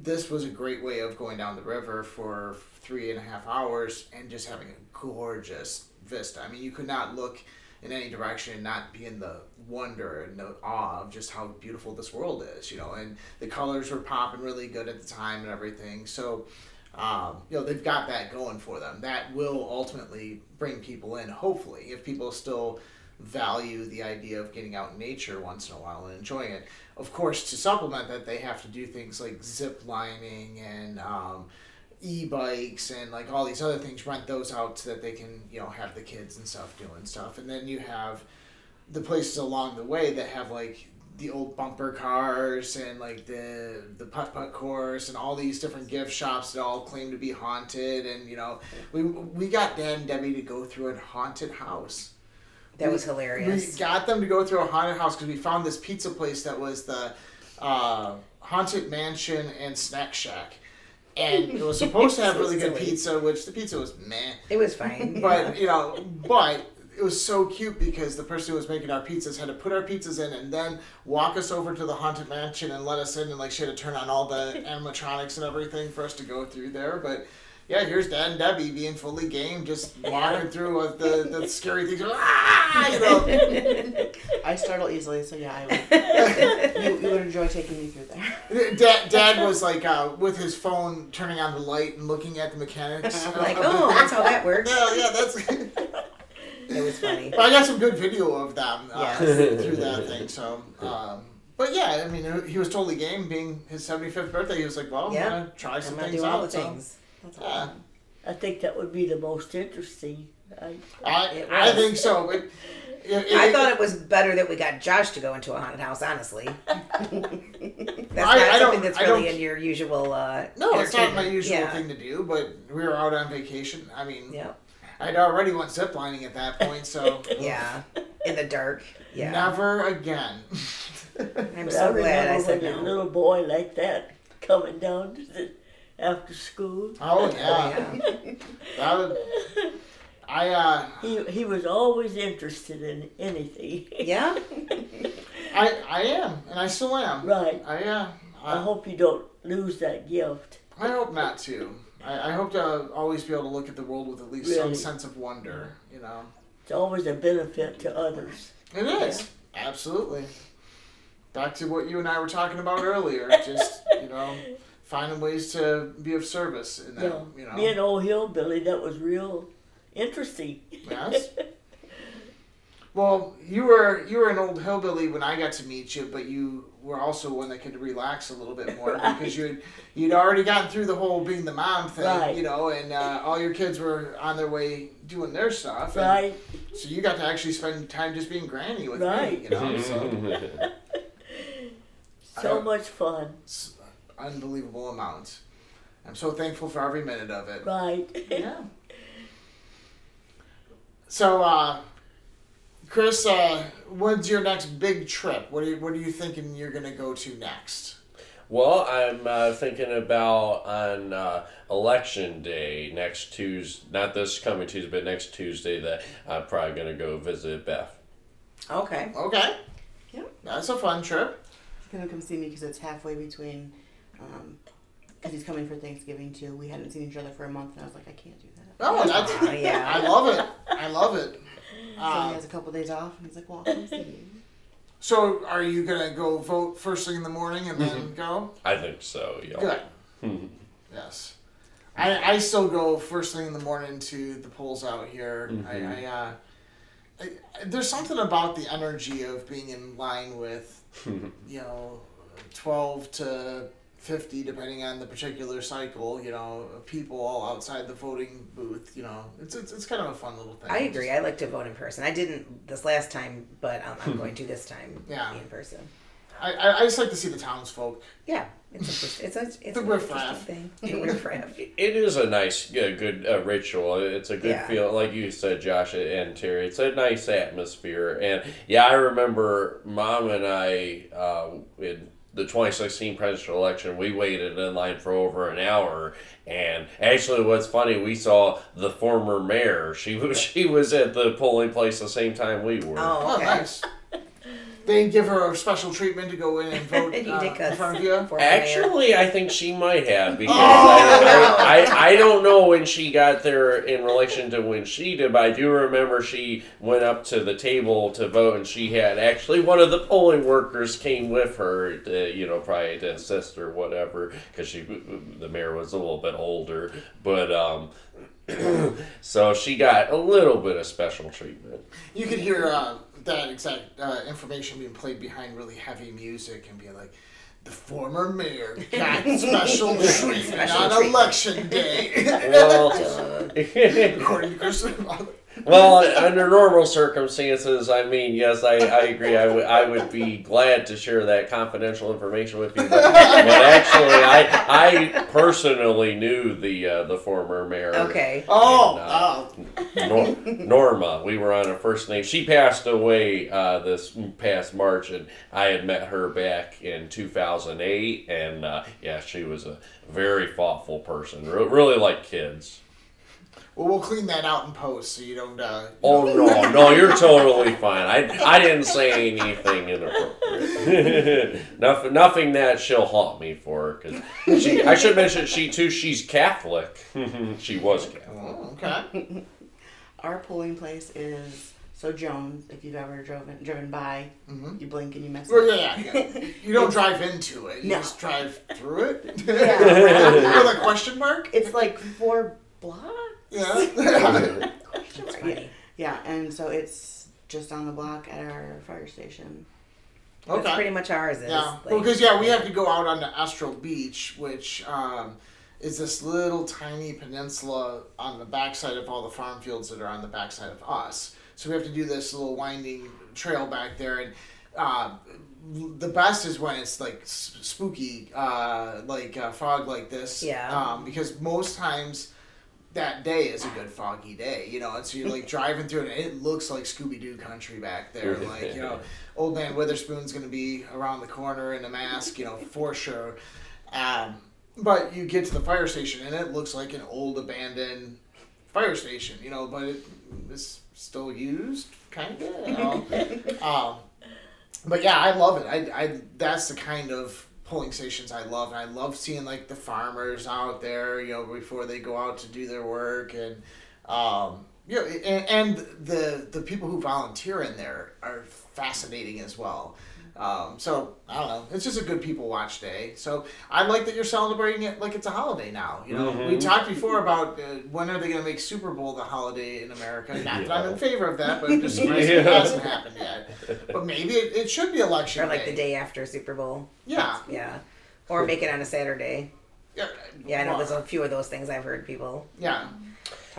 this was a great way of going down the river for three and a half hours and just having a gorgeous vista. I mean, you could not look in any direction and not be in the wonder and awe of just how beautiful this world is, you know. And the colors were popping really good at the time and everything. So, um, you know, they've got that going for them. That will ultimately bring people in, hopefully, if people still value the idea of getting out in nature once in a while and enjoying it. Of course, to supplement that, they have to do things like zip lining and um, e-bikes and like all these other things. Rent those out so that they can, you know, have the kids and stuff doing stuff. And then you have the places along the way that have like the old bumper cars and like the the putt putt course and all these different gift shops that all claim to be haunted and you know we we got Dan and Debbie to go through a haunted house. That was hilarious. We got them to go through a haunted house because we found this pizza place that was the uh, haunted mansion and snack shack, and it was supposed to have really good pizza, which the pizza was meh. It was fine. But you know, but it was so cute because the person who was making our pizzas had to put our pizzas in and then walk us over to the haunted mansion and let us in, and like she had to turn on all the animatronics and everything for us to go through there. But yeah, here's Dad and Debbie being fully game, just walking through with the, the scary things. Ah, you know. I startle easily, so yeah, I would. you, you would enjoy taking me through there. Dad, Dad was like uh, with his phone, turning on the light and looking at the mechanics. of- like, oh, that's how that works. Yeah, yeah, that's. It was funny. But I got some good video of them uh, Yes. through that thing. So, um, but yeah, I mean, he was totally game. Being his seventy fifth birthday, he was like, "Well, Yeah. I'm gonna try I'm some gonna things do all out." the so, things. That's yeah. I think that would be the most interesting. I, I, I think so. It, it, I thought it was better that we got Josh to go into a haunted house. Honestly, that's not I don't- something that's really in your usual. Uh, No, it's not my usual yeah. thing to do, but we were out on vacation. I mean, Yeah, I'd already went ziplining at that point, so yeah, in the dark. Yeah, never again. I'm but so I glad I remember said when a no. little boy like that coming down to the, after school. oh yeah, yeah. that would, I uh, He, he was always interested in anything. Yeah, I I am, and I still am. right. I uh, I I, hope you don't lose that gift. I hope not to. I, I hope to always be able to look at the world with at least some Really? sense of wonder. You know, It's always a benefit to others. it is absolutely. Back to what you and I were talking about earlier, just you know, finding ways to be of service in that. You know, Me an old hillbilly, that was real interesting. Yes. Well, you were you were an old hillbilly when I got to meet you, but you were also one that could relax a little bit more because you'd you'd already gotten through the whole being the mom thing, Right. you know, and uh, all your kids were on their way doing their stuff, and Right? so you got to actually spend time just being granny with Right. me, you know. So, So much fun. It's unbelievable amount. I'm so thankful for every minute of it. Right. Yeah. So, uh, Chris, uh, when's your next big trip? What are you, what are you thinking you're gonna go to next? Well, I'm uh, thinking about on uh, election day next Tuesday, not this coming Tuesday, but next Tuesday, that I'm probably going to go visit Beth. Okay. Okay. Yeah. That's a fun trip. He's gonna come see me because it's halfway between, because he's coming for Thanksgiving too. We hadn't seen each other for a month, and I was like, I can't do that. Oh, that's. Yeah. I love it. I love it. So Uh, he has a couple days off, and he's like, Well, I'll come see you. so, are you gonna go vote first thing in the morning and then go? I think so, yeah. Good. yes. I, I still go first thing in the morning to the polls out here. I, I, uh, I, I- there's something about the energy of being in line with, you know, 12 to 50, depending on the particular cycle, you know, people all outside the voting booth, you know, it's, it's, it's kind of a fun little thing. I agree. I like to vote in person. I didn't this last time, but um, I'm going to this time Yeah. in person. I, I, I just like to see the townsfolk. Yeah, it's a, it's a, it's The an riffraff. thing. The riffraff. It is a nice, uh, good uh, ritual. It's a good Yeah. feel, like you said, Josh and Terry. It's a nice atmosphere, and yeah, I remember Mom and I uh, in the 2016 presidential election. We waited in line for over an hour, and actually, what's funny, we saw the former mayor. She was she was at the polling place the same time we were. Oh, Oh, okay. nice. They didn't give her a special treatment to go in and vote You uh, did in front of you. Actually, I think she might have because Oh! I, I, I don't know when she got there in relation to when she did, but I do remember she went up to the table to vote, and she had actually one of the polling workers came with her, to, you know, probably to assist or whatever, because she the mayor was a little bit older, but um. so she got a little bit of special treatment. You could hear uh, that exact uh, information being played behind really heavy music and be like, the former mayor got special treatment on election day. Well, According to Kristen. Well, under normal circumstances, I mean, yes, I, I agree. I would I would be glad to share that confidential information with you. But, but actually, I I personally knew the uh, the former mayor. Okay. Oh, And, oh. uh, Nor- Norma, we were on a first name. She passed away uh, this past March, and I had met her back in 2008. And uh, yeah, she was a very thoughtful person. Re- really like kids. Well, we'll clean that out in post so you don't. Uh, Oh no, no, you're totally fine. I, I didn't say anything inappropriate. nothing, nothing that she'll haunt me for. Cause she, I should mention she too. She's Catholic. she was Catholic. oh, okay. Our polling place is so Jones. If you've ever driven driven by, Mhm. you blink and you miss Well, it. yeah, yeah. You don't drive into it. You No. just drive through it. Yeah. With a question mark? It's like four blocks. Yeah. That's funny. Yeah, and so it's just on the block at our fire station. That's okay. pretty much ours. Is Yeah, like, well, because yeah, we have to go out onto Astral Beach, which um, is this little tiny peninsula on the backside of all the farm fields that are on the backside of us. So we have to do this little winding trail back there, and uh, the best is when it's like s- spooky, uh, like uh, fog like this. Yeah. Um, because most times. That day is a good foggy day, you know, and so you're like driving through it, and it looks like Scooby Doo country back there. Like, you know, old man Witherspoon's gonna be around the corner in a mask, you know, for sure. Um, but you get to the fire station and it looks like an old abandoned fire station, you know, but it is still used, kind of. You know? um, but yeah, I love it. I, I that's the kind of polling stations I love, and I love seeing like the farmers out there, you know, before they go out to do their work, and um, you know, and, and the the people who volunteer in there are fascinating as well. Um, so I don't know. It's just a good people watch day. So I like that you're celebrating it like it's a holiday now. You know, we talked before about uh, when are they going to make Super Bowl the holiday in America. Not that I'm in favor of that, but I'm just surprised it hasn't happened yet. But maybe it, it should be election or like day. the day after Super Bowl. Yeah. Yeah. Or make it on a Saturday. Yeah. Yeah, I know Well, there's a few of those things I've heard people Yeah.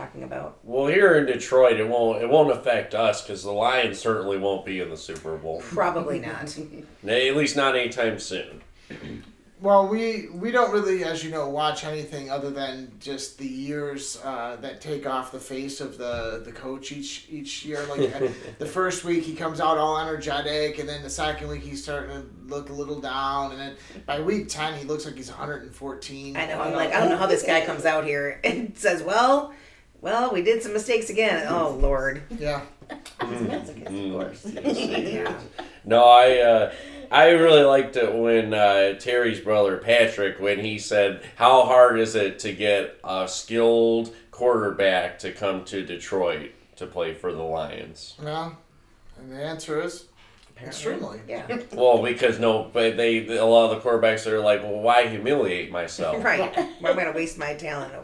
Talking about. Well, here in Detroit, it won't it won't affect us because the Lions certainly won't be in the Super Bowl. Probably not. At least not anytime soon. Well, we we don't really, as you know, watch anything other than just the years uh, that take off the face of the, the coach each each year. Like the first week he comes out all energetic, and then the second week he's starting to look a little down, and then by week ten he looks like he's 114. I know. I'm like, I don't know how this guy comes out here and says, "Well, well, we did some mistakes again." Oh Lord. Yeah. Of course. Yeah. No, I uh, I really liked it when uh, Terry's brother Patrick when he said, "How hard is it to get a skilled quarterback to come to Detroit to play for the Lions?" No. And the answer is extremely. Yeah. Well, because no, but they a lot of the quarterbacks are like, "Well, why humiliate myself?" Right. Why am I going to waste my talent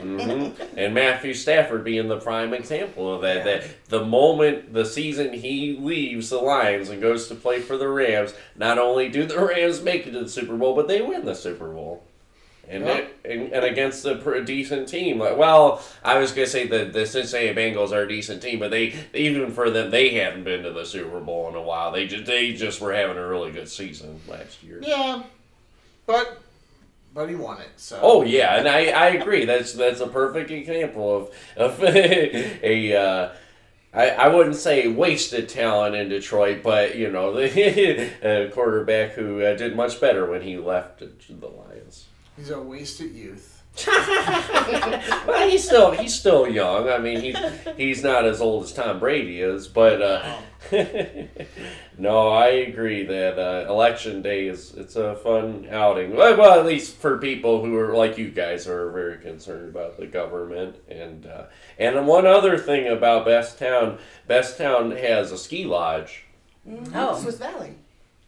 over there? hmm And Matthew Stafford being the prime example of that. Yeah. That the moment the season he leaves the Lions and goes to play for the Rams, not only do the Rams make it to the Super Bowl, but they win the Super Bowl. And, Yeah. it, and, and against a decent team, like well, I was gonna say the the Cincinnati Bengals are a decent team, but they even for them they hadn't been to the Super Bowl in a while. They just they just were having a really good season last year. Yeah. But but he won it. So Oh yeah, and I, I agree. That's that's a perfect example of of a uh, I, I wouldn't say wasted talent in Detroit, but you know the quarterback who uh, did much better when he left the Lions. he's a wasted youth. Well, he's still he's still young. I mean, he's he's not as old as Tom Brady is, but uh, no, I agree that uh, election day is it's a fun outing. Well, well, at least for people who are like you guys who are very concerned about the government and uh, and one other thing about Best Town, Best Town has a ski lodge. Oh, Swiss Valley.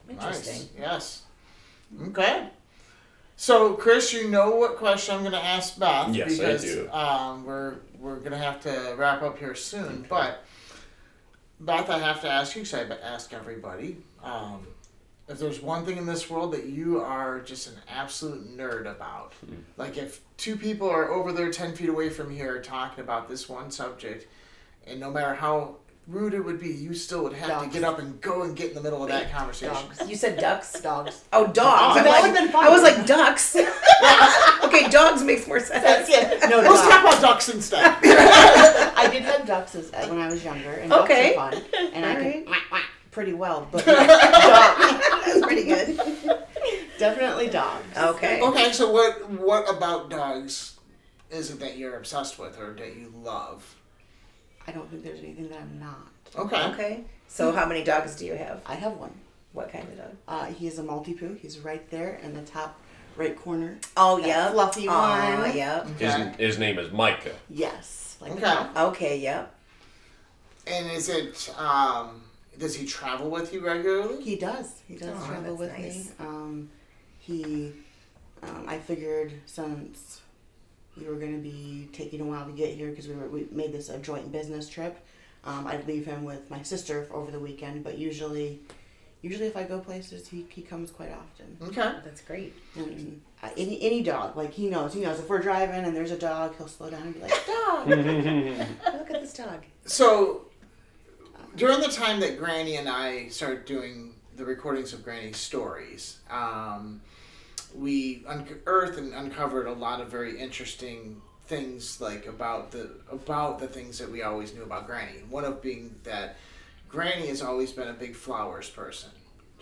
interesting. Nice. Yes. Okay. So, Chris, you know what question I'm going to ask Beth Yes, I because do. Um, we're we're going to have to wrap up here soon. But Beth, I have to ask you because I ask everybody. Um, if there's one thing in this world that you are just an absolute nerd about, Hmm. like if two people are over there ten feet away from here talking about this one subject, and no matter how rude it would be, you still would have to get up and go and get in the middle of that conversation. Dogs. You said ducks? Dogs. Oh, dogs. Oh, I'm that like- would've been fun. I was like ducks. okay, dogs makes more sense. That's it. No, Let's dogs. talk about ducks instead. I did have ducks as, when I was younger, and Okay. ducks are fun, and I Alright. can quack, quack pretty well. But dogs, pretty good. definitely dogs. Okay. okay, so what what about dogs is it that you're obsessed with or that you love? I don't think there's anything that I'm not. Okay. Okay. So how many dogs do you have? I have one. What kind of dog? Uh, he is a Maltipoo. He's right there in the top right corner. Oh, That yeah. fluffy Oh, one. yep. His, Okay. his name is Micah. Yes. Like Okay. that. Okay, yep. And is it um does he travel with you regularly? He does. He does Oh, travel that's with nice. me. Um, he, um, I figured since we were going to be taking a while to get here because we were we made this a joint business trip, um, I'd leave him with my sister over the weekend. But usually, usually if I go places, he, he comes quite often. Okay. That's great. And uh, any any dog, like he knows, he knows if we're driving and there's a dog, he'll slow down and be like, "Dog." Look at this dog. So during the time that Granny and I started doing the recordings of Granny's stories, um, we unearthed and uncovered a lot of very interesting things like about the about the things that we always knew about Granny. One of being that Granny has always been a big flowers person.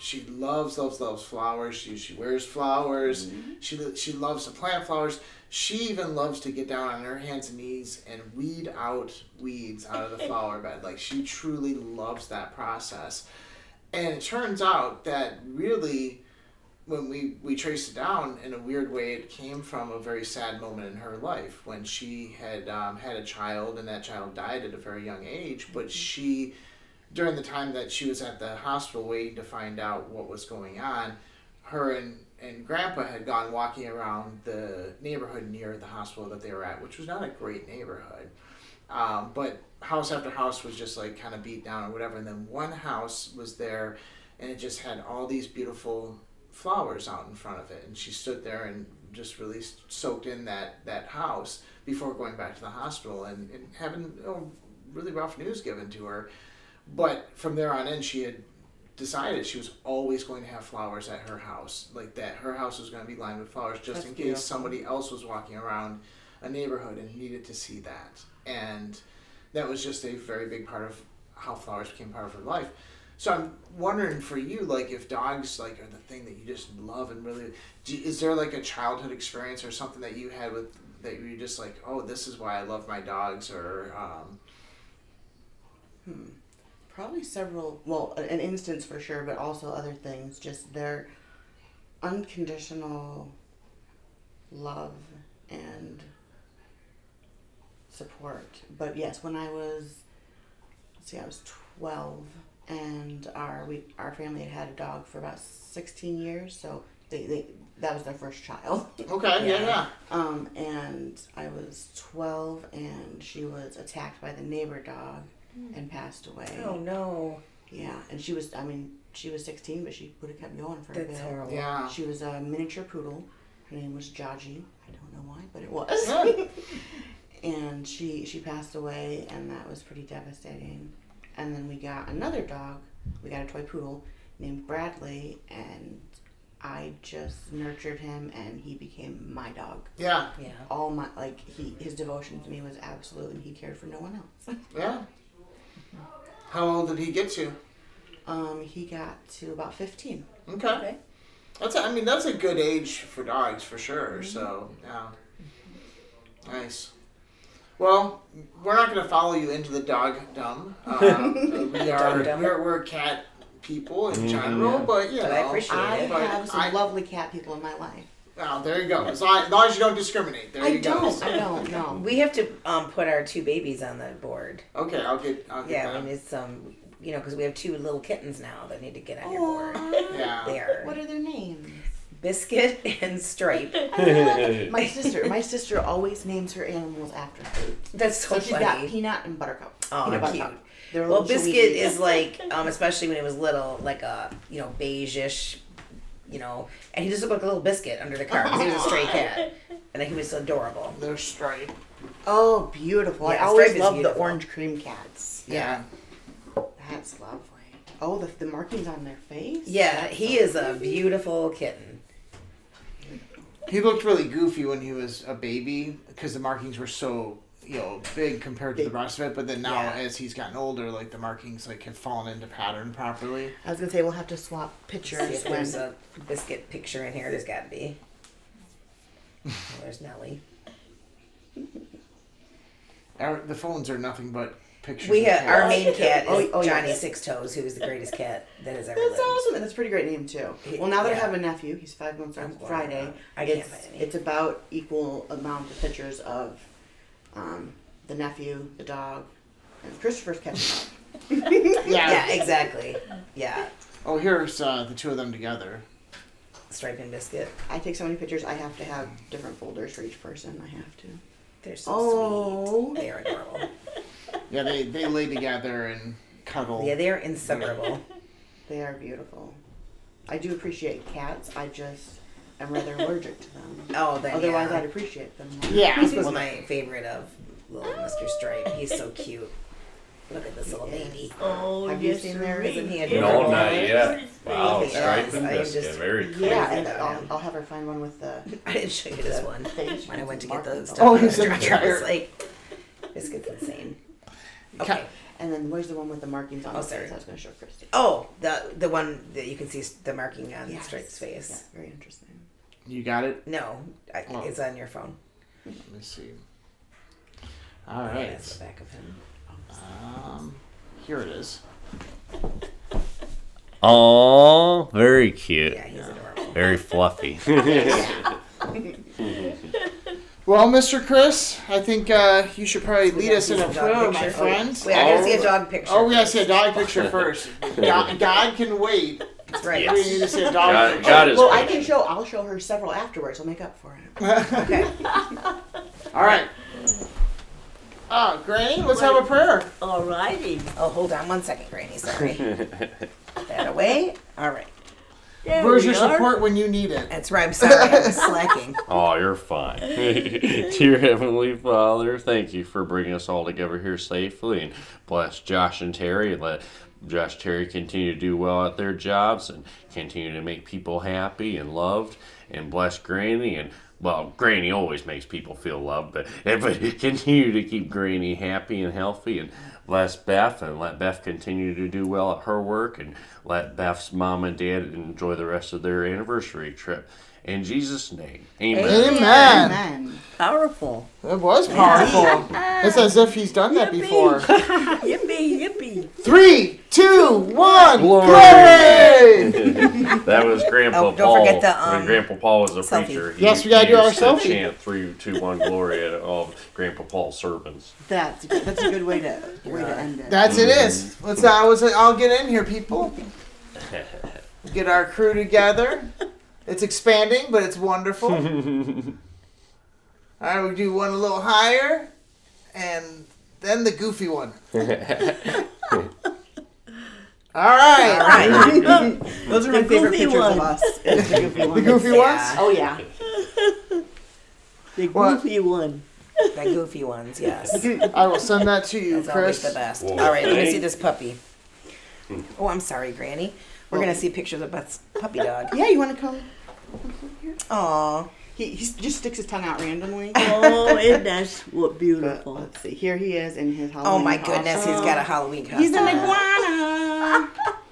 She loves, loves, loves flowers. She, she wears flowers. Mm-hmm. She, she loves to plant flowers. She even loves to get down on her hands and knees and weed out weeds out of the flower bed. Like she truly loves that process. And it turns out that really, when we, we traced it down, in a weird way, it came from a very sad moment in her life when she had um, had a child and that child died at a very young age. But she, during the time that she was at the hospital waiting to find out what was going on, her and, and grandpa had gone walking around the neighborhood near the hospital that they were at, which was not a great neighborhood. Um, but house after house was just like kind of beat down or whatever. And then one house was there and it just had all these beautiful flowers out in front of it. And she stood there and just really soaked in that, that house before going back to the hospital and, and having you know, really rough news given to her. But from there on in, she had decided she was always going to have flowers at her house, like that. Her house was going to be lined with flowers just That's in case beautiful. somebody else was walking around a neighborhood and needed to see that. And that was just a very big part of how flowers became part of her life. So I'm wondering for you, like if dogs like are the thing that you just love and really, do, is there like a childhood experience or something that you had with that you just like, oh, this is why I love my dogs, or um, Probably several, well, an instance for sure, but also other things. Just their unconditional love and support. But yes, when I was, let's see, I was 12, and our we our family had had a dog for about 16 years, so they, they that was their first child. okay, yeah, Yeah. yeah, Um, and I was 12, and she was attacked by the neighbor dog and passed away. Oh no, Yeah, and she was, I mean, she was 16, but she would have kept going for a that's bit. horrible. yeah. She was a miniature poodle. Her name was Jaji. I don't know why, but it was. Yeah. and she she passed away, and that was pretty devastating. And then we got another dog. We got a toy poodle named Bradley, and I just nurtured him, and he became my dog. Yeah, Yeah. All my like he his devotion to me was absolute, and he cared for no one else. yeah. How old did he get to? um, he got to about 15. Okay. Okay. That's a, I mean that's a good age for dogs for sure. So yeah, nice. Well, we're not going to follow you into the dog dumb. Um, we are Dogdom. we're, we're cat people in general, but you But know, I appreciate I it. but have some I- lovely cat people in my life. Oh, there you go. As long, as long as you don't discriminate, there I you go. don't. I don't. No. We have to um, put our two babies on the board. Okay, I'll get. I'll get Yeah, that. I mean it's um, you know, because we have two little kittens now that need to get on your board. Aw. yeah. There, What are their names? Biscuit and Stripe. My sister. My sister always names her animals after food. That's so, So she's funny. got Peanut and Buttercup. Oh, Peanut cute. Buttercup. They're Well, little Biscuit sweeties. is like, um, especially when he was little, like a you know beige-ish, you know, and he just looked like a little biscuit under the car 'cause he was a stray cat, and he was adorable. They're striped. Oh, beautiful! I always love the orange cream cats. Yeah. That's lovely. Oh, the, the markings on their face. Yeah, That's he so is a beautiful kitten. He looked really goofy when he was a baby because the markings were so you know big compared to the rest of it. But then now, Yeah. as he's gotten older, like the markings like have fallen into pattern properly. I was gonna say we'll have to swap See pictures if when. there's a biscuit picture in here. There's got to be. Oh, there's Nellie. Our, the phones are nothing but pictures. We of have our main cat is Oh, oh, Johnny yes. Six Toes, who is the greatest cat that has ever That's lived. awesome, and that's a pretty great name too. Well, now that I yeah. have a nephew, he's five months on Friday. I can't it's find any. it's about equal amount of pictures of um, the nephew, the dog, and Christopher's cat. Yeah. Yeah, exactly. Yeah, Oh, here's uh, the two of them together. Stripe and Biscuit. I take so many pictures. I have to have different folders for each person. I have to. They're so Oh. sweet. They are adorable. Yeah, they they lay together and cuddle. Yeah, they are inseparable. They are beautiful. I do appreciate cats. I just am rather allergic to them. Oh, then Otherwise, yeah. I'd appreciate them. more. Yeah. This was my favorite of little ah. Mr. Stripe. He's so cute. Look at this little Yes. baby. Oh, Have you seen their- Isn't he No, adorable? not yet. Wow, Yes, stripe and I am biscuit. just- Very cute. Yeah, and I'll. I'll have her find one with the I didn't show you this one. When I went to get those the- stuff. Oh, on he's the in the dryer, I was dryer. like, Biscuit's insane. Ca- Okay. And then where's the one with the markings on Oh, the sorry. face? I was going to show Christy. Oh, the the one that you can see the marking on Yes. Stripe's face. Yeah, very interesting. You got it. No, I, Oh. it's on your phone. Let me see. All right. Yeah. That's the back of him. Um, here it is. Oh, very cute. Yeah, he's adorable. Very fluffy. Well, Mr. Chris, I think uh, you should probably lead us in a some dog prayer, my picture. friend. Wait, I gotta see a dog picture. Oh, we gotta see a dog picture first. God, God can wait. That's right. We need to see a dog God, picture. God is Well, I can show. I'll show her several afterwards. I'll make up for it. Okay. All right. Ah, Granny, let's have a prayer. All righty. Oh, hold on one second, Granny. Sorry. Put that away. All right. There Where's your are. support when you need it? That's right. I'm sorry. I'm slacking. Oh, you're fine. Dear Heavenly Father, thank you for bringing us all together here safely and bless Josh and Terry and let Josh Terry continue to do well at their jobs and continue to make people happy and loved and bless Granny and well, Granny always makes people feel loved, but, but continue to keep Granny happy and healthy and bless Beth and let Beth continue to do well at her work and let Beth's mom and dad enjoy the rest of their anniversary trip. In Jesus' name, amen. Amen. Amen. Powerful. It was powerful. It's as if he's done that before. yippee, yippee. Three, two, one, Glory. glory! that was Grandpa Oh, don't Paul. forget the, when um, Grandpa Paul was a selfie. preacher. Yes, we gotta do our used to selfie. Chant three, two, one, glory at all of Grandpa Paul's sermons. That's that's a good way to way to end it. That's it is. Let's. I was. I'll get in here, people. Get our crew together. It's expanding, but it's wonderful. All right, we do one a little higher, and then the goofy one. All right. Those are my The favorite goofy pictures one. of us. is the goofy The goofy Yeah. ones. Oh yeah. The What? goofy one. The goofy ones, yes. I will send that to you, That's always Chris. the best. Whoa, All right, let me see this puppy. Oh, I'm sorry, Granny. We're gonna see pictures of Beth's puppy dog. Yeah, you want to come? Aw, He, he just sticks his tongue out randomly. Oh, and that's what But beautiful. let's see. Here he is in his Halloween oh my goodness, he's got a Halloween costume. He's an iguana.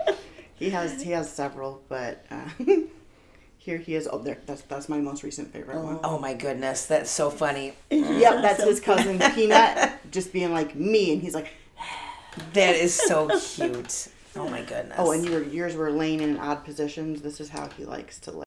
he has he has several, but uh, here he is. Oh, there. That's that's my most recent favorite one. Oh my goodness, that's so funny. Yep, that's his cousin Peanut, just being like me, and he's like, That is so cute. Oh my goodness. oh, and your yours were laying in odd positions. This is how he likes to lay.